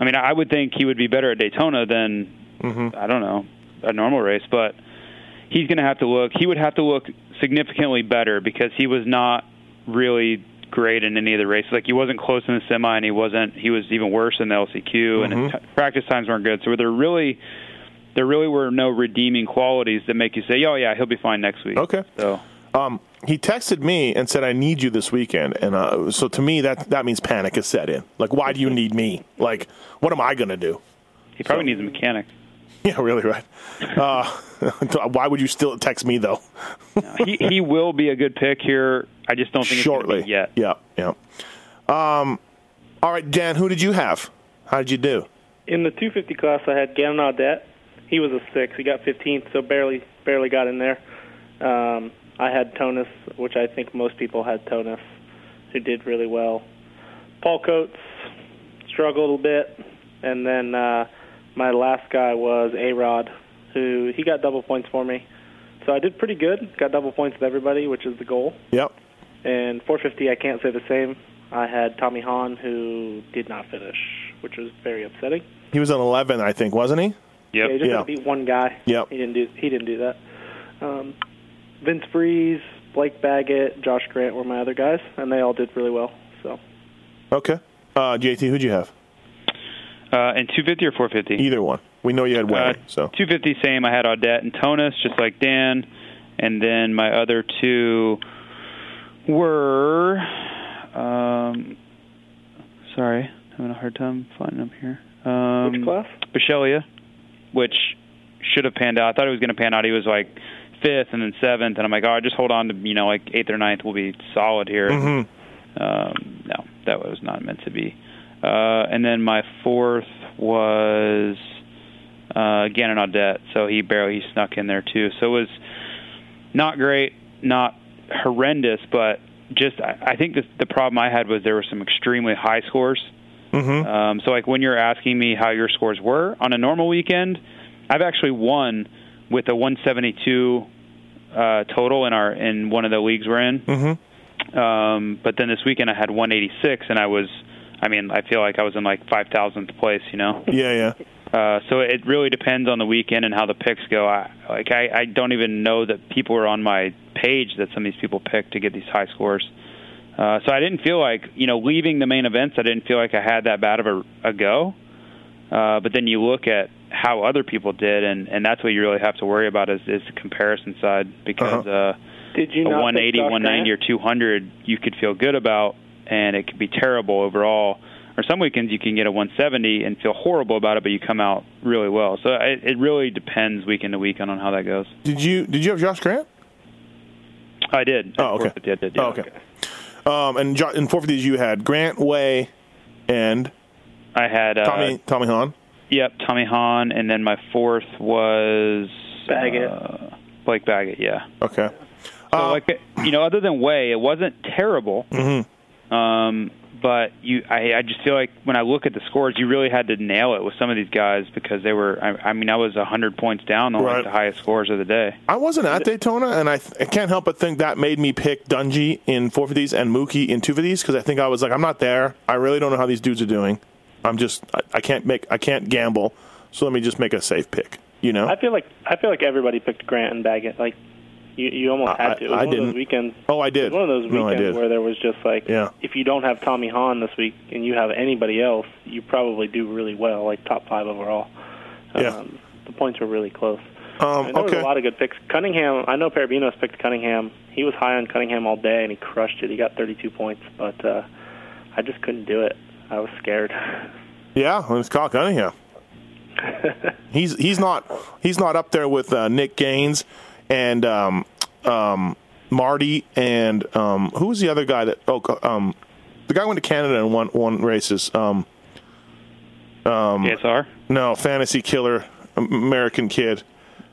I mean, I would think he would be better at Daytona than Mm-hmm. I don't know a normal race, but he's going to have to look. He would have to look significantly better because he was not really great in any of the races. Like he wasn't close in the semi, and he wasn't. He was even worse in the LCQ, and his Mm-hmm. t- practice times weren't good. So there really, there really were no redeeming qualities that make you say, "Oh yeah, he'll be fine next week." Okay. So Um, he texted me and said, "I need you this weekend," and uh, so to me that that means panic has set in. Like, why do you need me? Like, what am I going to do? he probably So- needs a mechanic. Yeah, really, right? Uh, why would you still text me though? he he will be a good pick here. I just don't think it's Shortly, gonna be yet. Yeah, yeah. Um, all right, Dan, who did you have? How did you do? In the 250 class, I had Gannon Audette. He was a six. He got 15th, so barely barely got in there. Um, I had Tonus, which I think most people had Tonus, who did really well. Paul Coates struggled a little bit, and then uh, my last guy was A Rod, who he got double points for me. So I did pretty good. Got double points with everybody, which is the goal. Yep. And 450, I can't say the same. I had Tommy Hahn, who did not finish, which was very upsetting. He was an 11, I think, wasn't he? Yep. Yeah, he just Yeah. had to beat one guy. Yep. He didn't do. He didn't do that. Um, Vince Friese, Blake Baggett, Josh Grant were my other guys, and they all did really well. So Okay. Uh, JT, who'd you have? Uh, and 250 or 450? Either one. We know you had Wey, Uh, so 250, same. I had Audette and Tonus, just like Dan. And then my other two were. Um, sorry, having a hard time finding them here. Um, which class? Bisceglia, which should have panned out. I thought it was going to pan out. He was like fifth and then seventh, and I'm like, oh, just hold on to you know like eighth or ninth. We'll be solid here. Mhm. Um, no, that was not meant to be. Uh, and then my fourth was uh, Gannon Audette, so he barely he snuck in there too. So it was not great, not horrendous, but just I, I think the, the problem I had was there were some extremely high scores. Mhm. Um, so like when you're asking me how your scores were on a normal weekend, I've actually won with a 172 uh, total in our in one of the leagues we're in. Mhm. Um, but then this weekend I had 186, and I was, I mean, I feel like I was in like 5,000th place, you know. yeah, yeah. Uh, so it really depends on the weekend and how the picks go. I like I, I don't even know that people are on my page that some of these people pick to get these high scores. Uh, so I didn't feel like you know leaving the main events. I didn't feel like I had that bad of a, a go. Uh, but then you look at how other people did, and and that's what you really have to worry about is is the comparison side because. Uh-huh. uh Did you a not 180, 190, or 200 you could feel good about, and it could be terrible overall. Or some weekends you can get a 170 and feel horrible about it, but you come out really well. So it, it really depends weekend to weekend on how that goes. Did you did you have Josh Grant? I did. Oh, okay. Yeah, I did. Yeah. Oh, okay. Um, and jo- in 450s, you had Grant Wey and I had uh, Tommy Tommy Hahn. Yep, Tommy Hahn, and then my fourth was Baggett. Uh, Blake Baggett. Yeah. Okay. So Uh, like you know, other than Wey, it wasn't terrible. Mm-hmm. Um, but you, I, I just feel like when I look at the scores, you really had to nail it with some of these guys because they were. I, I mean, I was a hundred points down on Right. like the highest scores of the day. I wasn't at Daytona, and I, th- I can't help but think that made me pick Dungey in 450s and Mookie in 250s because I think I was like, I'm not there. I really don't know how these dudes are doing. I'm just, I, I can't make, I can't gamble. So let me just make a safe pick. You know? I feel like I feel like everybody picked Grant and Baggett. Like you, you almost had to. It was I one didn't. those weekends. oh, I It did. was one of those no, weekends did. where there was just like, Yeah. if you don't have Tommy Hahn this week and you have anybody else, you probably do really well, like top five overall. Yeah. Um, the points were really close. Um, and there was a lot of good picks. Cunningham, I know Parabinos picked Cunningham. He was high on Cunningham all day, and he crushed it. He got 32 points, but uh, I just couldn't do it. I was scared. Yeah, well, it's Kyle Cunningham. he's he's not he's not up there with uh, Nick Gaines and um, um, Marty and um, who was the other guy that oh um, the guy went to Canada and won won races. Um, um, KSR. no, fantasy killer, American kid.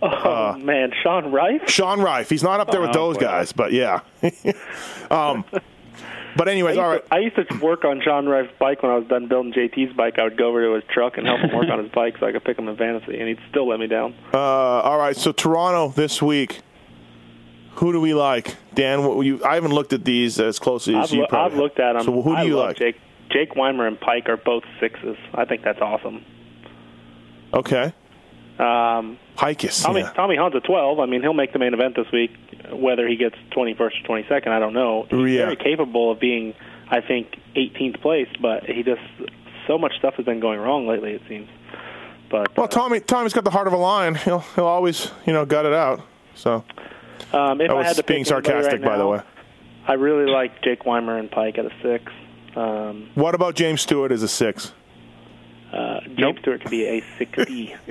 oh Uh, man, Sean Rife. Sean Rife. He's not up there with Oh, those boy. guys, but yeah. but anyways, I used, to, I used to work on John Rife's bike when I was done building JT's bike. I would go over to his truck and help him work on his bike so I could pick him in fantasy, and he'd still let me down. Uh, all right, so Toronto this week. Who do we like, Dan? What you? I haven't looked at these as closely as I've, you. probably I've looked at them. So who do I you like? Jake, Jake Weimer and Peick are both sixes. I think that's awesome. Okay, Um, Peick is. Tommy yeah. Tommy Hahn's a 12. I mean, he'll make the main event this week. Whether he gets 21st or 22nd, I don't know. He's Yeah. very capable of being, I think, 18th place, but he just so much stuff has been going wrong lately. It seems. But Well, uh, Tommy, Tommy's got the heart of a lion. He'll he'll always you know gut it out. So um, if I was had to being sarcastic, right by the way. I really like Jake Weimer and Peick at a six. Um, What about James Stewart as a six? Uh, James Nope. Stewart could be a 60.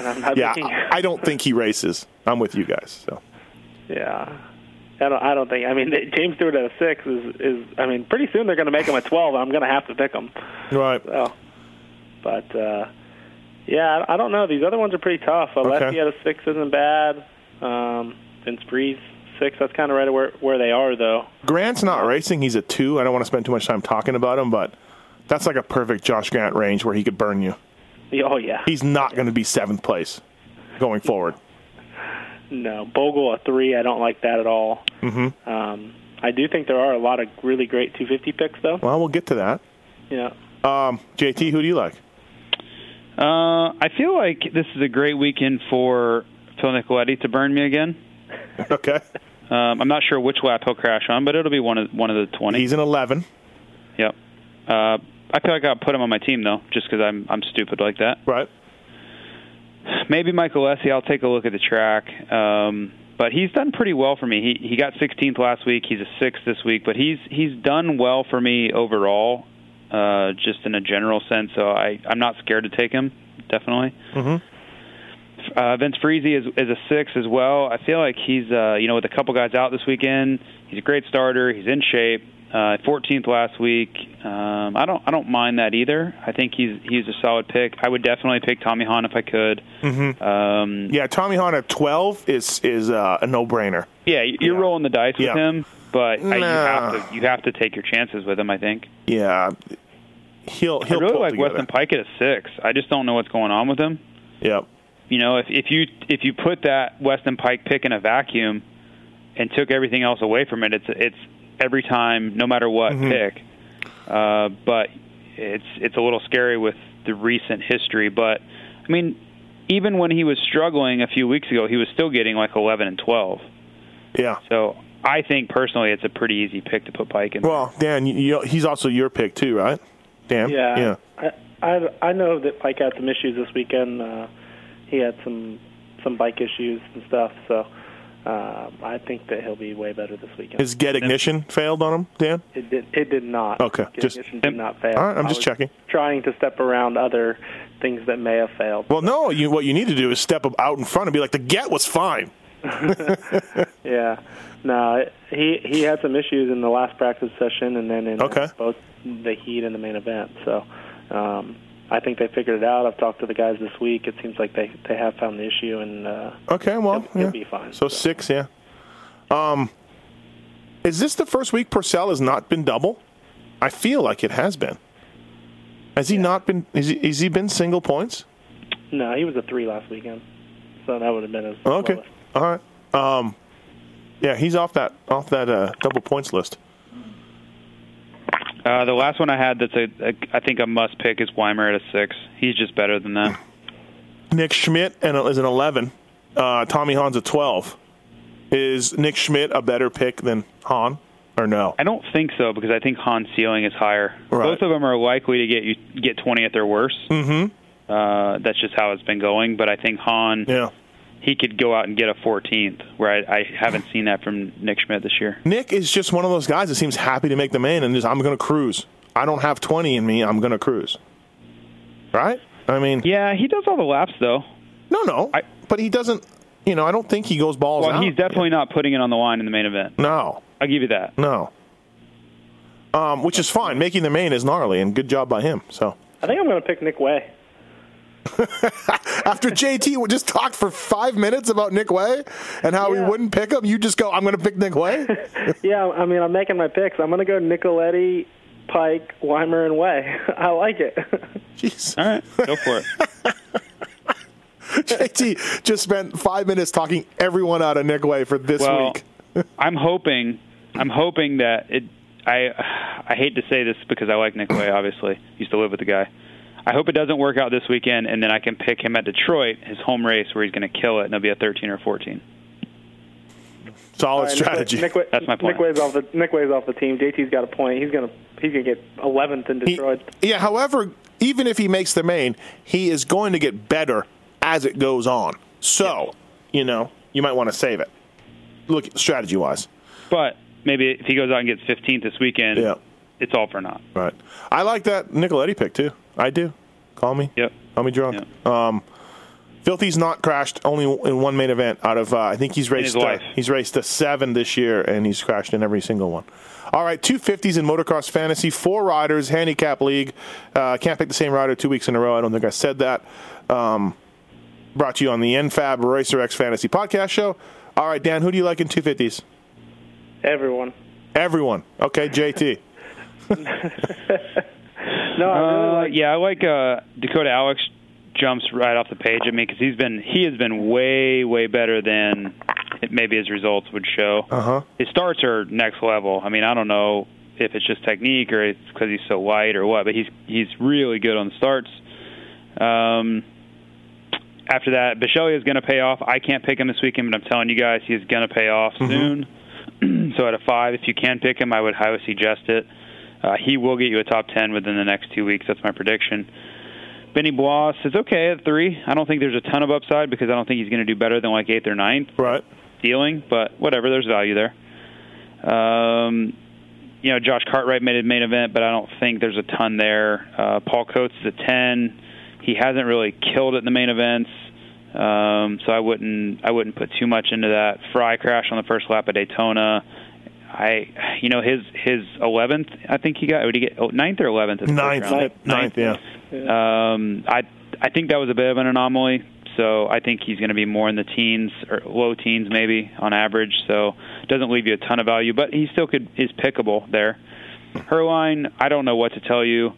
and Yeah, I I don't think he races. I'm with you guys. So Yeah. I don't. I don't think. I mean, James Stewart at a six is is. I mean, pretty soon they're going to make him a twelve, and I'm going to have to pick him. right. So, but uh, yeah, I I don't know. These other ones are pretty tough. Alessi Okay. at a six isn't bad. Um, Vince Friese six. That's kind of right where where they are, though. Grant's not racing. He's a two. I don't want to spend too much time talking about him, but that's like a perfect Josh Grant range where he could burn you. Oh yeah. He's not going to be seventh place going forward. No, Bogle a three. I don't like that at all. Mm-hmm. Um, I do think there are a lot of really great 250 picks, though. Well, we'll get to that. Yeah. Um, JT, who do you like? Uh, I feel like this is a great weekend for Phil Nicoletti to burn me again. Okay. Um, I'm not sure which lap he'll crash on, but it'll be one of one of the 20. He's an 11. Yep. Uh, I feel like I'll put him on my team though, just because I'm I'm stupid like that. Right. Maybe Michael Lessie. I'll take a look at the track. Um, but he's done pretty well for me. He he got 16th last week. He's a sixth this week, but he's he's done well for me overall, uh, just in a general sense. So I I'm not scared to take him. Definitely. Mhm. Uh, Vince Friese is is a six as well. I feel like he's uh, you know with a couple guys out this weekend. He's a great starter. He's in shape. Uh, 14th last week. Um, I don't I don't mind that either. I think he's he's a solid pick. I would definitely pick Tommy Hahn if I could. Mm-hmm. Um, Yeah, Tommy Hahn at 12 is is uh, a no-brainer. yeah, you're Yeah. rolling the dice with him, but I, you have to you have to take your chances with him. I think. Yeah. He'll he'll I really like together. Weston Peick at a six. I just don't know what's going on with him. Yep. You know, if if you if you put that Weston Peick pick in a vacuum and took everything else away from it, it's it's every time, no matter what Mhm. pick. Uh, but it's it's a little scary with the recent history. But I mean, even when he was struggling a few weeks ago, he was still getting like 11 and 12. Yeah. So I think personally, it's a pretty easy pick to put Peick in. Well, Dan, you, you, he's also your pick too, right? Dan. Yeah. Yeah. I, I I know that Peick had some issues this weekend. Uh, he had some some bike issues and stuff. So um, I think that he'll be way better this weekend. His get ignition failed on him, Dan. it did it did not. Okay, Get just- ignition did not fail. All right, I'm I just was checking. Trying to step around other things that may have failed. Well, no. You what you need to do is step up out in front and be like, the get was fine. yeah. No, it- he he had some issues in the last practice session, and then in Okay. both the heat and the main event. So, um, I think they figured it out. I've talked to the guys this week. It seems like they they have found the issue, and uh, Okay, well, He'll- he'll be fine. So six, yeah. Um, is this the first week Pourcel has not been double? I feel like it has been. Has he not been? Is he, has he been single points? no, he was a three last weekend, so that would have been his Okay, lowest. all right. Um, yeah, he's off that off that uh, double points list. Uh, the last one I had that's a, a I think a must pick is Weimer at a six. He's just better than that. Nick Schmidt and is an eleven. Uh, Tommy Hahn's a twelve. Is Nick Schmidt a better pick than Hahn, or no? I don't think so because I think Hahn's ceiling is higher. Right. Both of them are likely to get you get 20th or worse. Mm-hmm. Uh, that's just how it's been going. But I think Hahn Yeah. He could go out and get a 14th, where I, I haven't seen that from Nick Schmidt this year. Nick is just one of those guys that seems happy to make the main and just I'm going to cruise. I don't have 20 in me. I'm going to cruise. Right? I mean, Yeah, he does all the laps though. no, no. I- but he doesn't. You know, I don't think he goes balls Well, out. he's definitely not putting it on the line in the main event. no, I'll give you that. no. Um, which is fine. Making the main is gnarly, and good job by him. So I think I'm going to pick Nick Wey. after JT just talked for five minutes about Nick Wey and how Yeah. he wouldn't pick him, you just go, "I'm going to pick Nick Wey." Yeah, I mean, I'm making my picks. I'm going to go Nicoletti, Peick, Weimer, and Wey. I like it. Jeez. All right, go for it. JT just spent five minutes talking everyone out of Nick Wey for this Well, week. I'm hoping I'm hoping that it. I I hate to say this because I like Nick Wey. Obviously, used to live with the guy. I hope it doesn't work out this weekend, and then I can pick him at Detroit, his home race, where he's going to kill it, and it'll be a 13 or 14. Solid All right, Nick Wey- strategy. Nick, Wey, That's my plan. Nick Wey's off the Nick Wey's off the team. JT's got a point. He's gonna he's gonna get 11th in He- Detroit. yeah, however, even if he makes the main, he is going to get better as it goes on. So, you know, you might want to save it. Look, strategy wise. But maybe if he goes out and gets 15th this weekend, Yeah. it's all for naught. Right. I like that Nicoletti pick too. I do. Call me. Yep. Call me drunk. Um, Filthy's not crashed only in one main event out of uh, I think he's raced his life. he's raced a seven this year and he's crashed in every single one. All right, two fifties in motocross fantasy, four riders, handicap league. Uh, can't pick the same rider two weeks in a row. I don't think I said that. Um, brought to you on the NFAB Racer X Fantasy Podcast Show. All right, Dan, who do you like in two fifties? Everyone. Everyone. Okay, JT. No, I really Uh, like. yeah, I like uh, Dakota Alix jumps right off the page at me because he's been he has been way way better than it, maybe his results would show. Uh huh. His starts are next level. I mean, I don't know if it's just technique or it's because he's so light or what, but he's he's really good on the starts. Um, after that, Bisceglia is going to pay off. I can't pick him this weekend, but I'm telling you guys, he's going to pay off soon. so at a five, if you can pick him, I would highly suggest it. Uh, he will get you a top ten within the next two weeks. That's my prediction. Benny Bloss is okay at three. I don't think there's a ton of upside because I don't think he's going to do better than like eighth or ninth Right. ceiling, but whatever. There's value there. Um, you know, Josh Cartwright made a main event, but I don't think there's a ton there. Uh, Paul Coates is a ten. He hasn't really killed it in the main events, um, so I wouldn't I wouldn't put too much into that. Fry crash on the first lap at Daytona. I, you know, his his eleventh. I think he got. Would he get oh, ninth or eleventh? Ninth. Ninth. ninth, Yeah. Um, I I think that was a bit of an anomaly. So I think he's going to be more in the teens or low teens maybe on average. So it doesn't leave you a ton of value, but he still could is pickable there. Herline, I don't know what to tell you.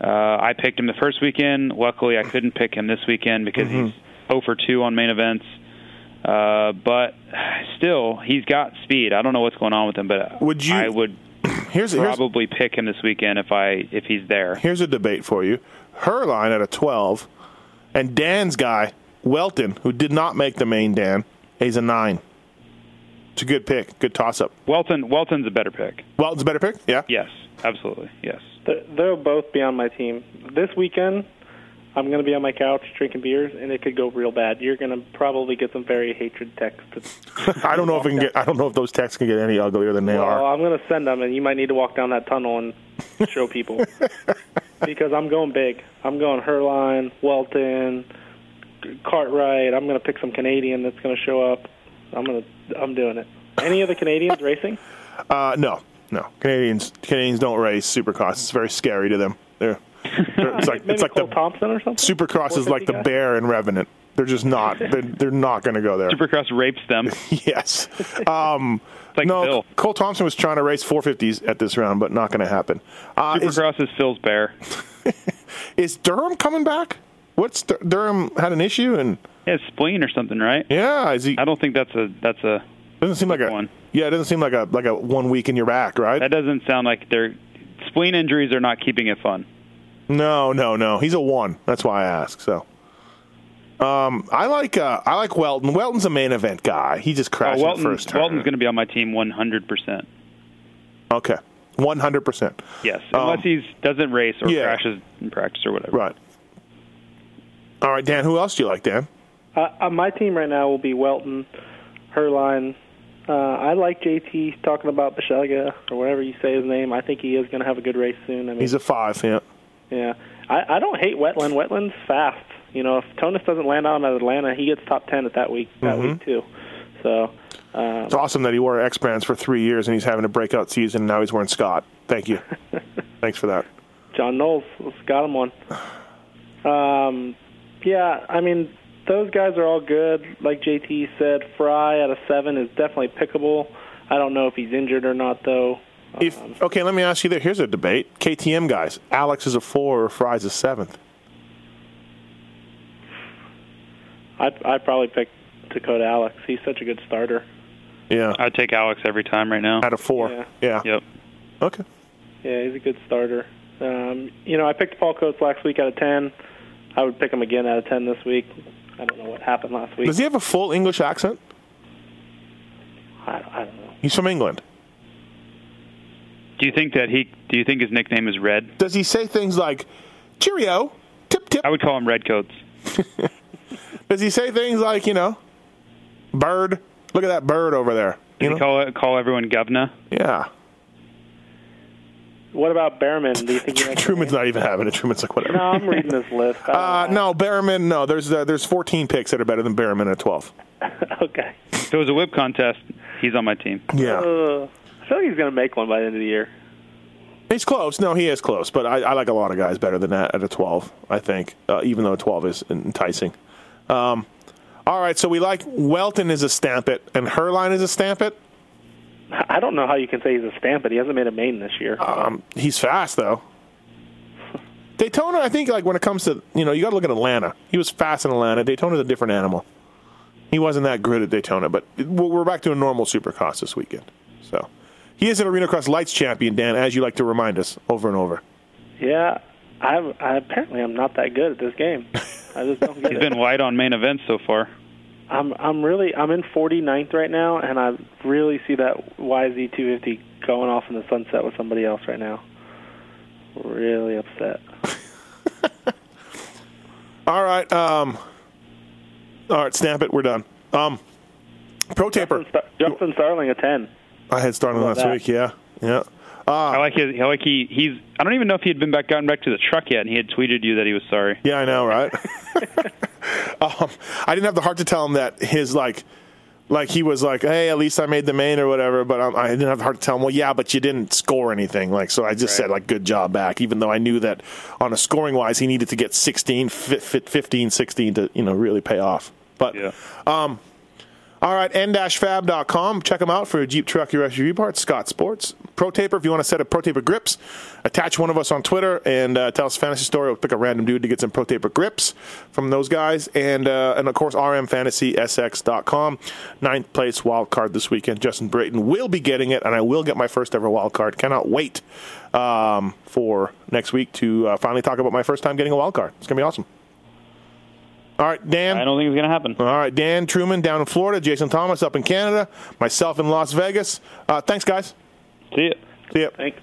Uh, I picked him the first weekend. Luckily, I couldn't pick him this weekend because he's 0 for 2 on main events. Uh, but still, he's got speed. I don't know what's going on with him, but Would you- I would Here's here's probably pick him this weekend if I if he's there. here's a debate for you. Her line at a 12, and Dan's guy, Welton, who did not make the main Dan, he's a 9. It's a good pick. Good toss up. Welton Welton's a better pick. Welton's a better pick? Yeah. Yes, absolutely. Yes. They'll both be on my team this weekend. I'm going to be on my couch drinking beers, and it could go real bad. You're going to probably get some very hatred texts. I don't know if we can get I don't know if those texts can get any uglier than they Well, are. I'm going to send them, and you might need to walk down that tunnel and show people because I'm going big. I'm going Herline, Welton, Cartwright. I'm going to pick some Canadian that's going to show up. I'm gonna I'm doing it. Any of the Canadians racing? Uh, no, no. Canadians Canadians don't race Supercross. It's very scary to them. They're, they're it's like Maybe it's like Cole the Thompson or something. Supercross is like the 450 guy? bear in Revenant. They're just not. They're, they're not going to go there. Supercross rapes them. yes. Um, It's like no, Phil. Cole Thompson was trying to race 450s at this round, but not going to happen. Uh, is, Supercross is Phil's bear. is Durham coming back? What's Dur- Durham had an issue and Yeah, it's spleen or something, right? yeah, is he I don't think that's a that's a doesn't seem like a one. yeah, it doesn't seem like a like a one week in your back, right? that doesn't sound like they're spleen injuries are not keeping it fun. No, no, no. He's a one. That's why I ask. So, um, I like uh, I like Welton. Welton's a main event guy. He just Oh, crashed in the Welton, first turn. Welton's going to be on my team 100%. okay, one hundred percent. Yes, Um, unless he doesn't race or yeah. crashes in practice or whatever. Right. All right, Dan. Who else do you like, Dan? Uh, uh, my team right now will be Welton, Herline. Uh, I like JT talking about Bishaga or whatever you say his name. I think he is going to have a good race soon. I mean, He's a five. Yeah. Yeah. I, I don't hate Wetland. Wetland's fast. You know, if Tonus doesn't land on at Atlanta, he gets top ten at that week. That Mm-hmm. week too. So um, It's awesome that he wore X brands for three years and he's having a breakout season. and Now he's wearing Scott. Thank you. Thanks for that. John Knowles got him one. Um, yeah, I mean those guys are all good. Like JT said, Fry at a seven is definitely pickable. I don't know if he's injured or not though. If okay, let me ask you this. Here's a debate. KTM guys. Alix is a four or Fry's a seventh. I'd, I'd probably pick Dakota Alix. He's such a good starter. Yeah. I'd take Alix every time right now. Out of four. Yeah. Yeah. Yep. Okay. Yeah, he's a good starter. Um, you know, I picked Paul Coates last week out of ten. I would pick him again out of ten this week. I don't know what happened last week. Does he have a full English accent? I, I don't know. He's from England. Do you think that he? Do you think his nickname is Red? Does he say things like "cheerio," "tip tip"? I would call him Redcoats. Does he say things like you know, "bird"? Look at that bird over there. You Does know? he call it, call everyone governor? yeah. What about Behrman? Do you think he makes the Truman's not even having it. Truman's like whatever. No, I'm reading this list. Uh, no, Berriman. No, there's uh, there's 14 picks that are better than Berriman at 12. okay. If it was a whip contest, he's on my team. Yeah, Uh, I feel like he's going to make one by the end of the year. he's close. No, he is close, but I, I like a lot of guys better than that at a 12. I think, uh, even though a 12 is enticing. Um, all right, so we like Welton is a stamp it, and Herline is a stamp it. I don't know how you can say he's a stamp, but he hasn't made a main this year. Um, he's fast though. Daytona, I think, like when it comes to you know, you got to look at Atlanta. He was fast in Atlanta. Daytona's a different animal. He wasn't that good at Daytona, but we're we're back to a normal Supercross this weekend. So he is an Arena Cross Lights champion, Dan, as you like to remind us over and over. yeah, I'm, I apparently I'm not that good at this game. I just don't get He's it. been white on main events so far. I'm I'm really I'm in 49th right now, and I really see that YZ250 going off in the sunset with somebody else right now. Really upset. All right, um, all right, snap it. We're done. Um, Pro Taper. Justin, Star- Justin Starling a 10. I had started last that? week. Yeah, yeah. I like his. I like he. He's. I don't even know if he had been back gotten back to the truck yet, and he had tweeted you that he was sorry. Yeah, I know, right? um, I didn't have the heart to tell him that his like, like he was like, "Hey, at least I made the main or whatever." But um, I didn't have the heart to tell him, "Well, yeah, but you didn't score anything." Like, so I just Right. said like, "Good job back," even though I knew that on a scoring wise, he needed to get 16, fi- fi- 15, 16 to you know really pay off. But Yeah. All right, n-fab.com. Check them out for your Jeep truck, your SUV parts. Scott Sports. Pro Taper, if you want to set up Pro Taper grips, attach one of us on Twitter and uh, tell us a fantasy story. We'll pick a random dude to get some Pro Taper grips from those guys. And, uh, and of course, rmfantasysx.com. Ninth place wild card this weekend. Justin Brayton will be getting it, and I will get my first ever wild card. Cannot wait um, for next week to uh, finally talk about my first time getting a wild card. It's going to be awesome. All right, Dan. I don't think it's going to happen. All right, Dan Truman down in Florida, Jason Thomas up in Canada, myself in Las Vegas. Uh, thanks, guys. See ya. See ya. Thanks.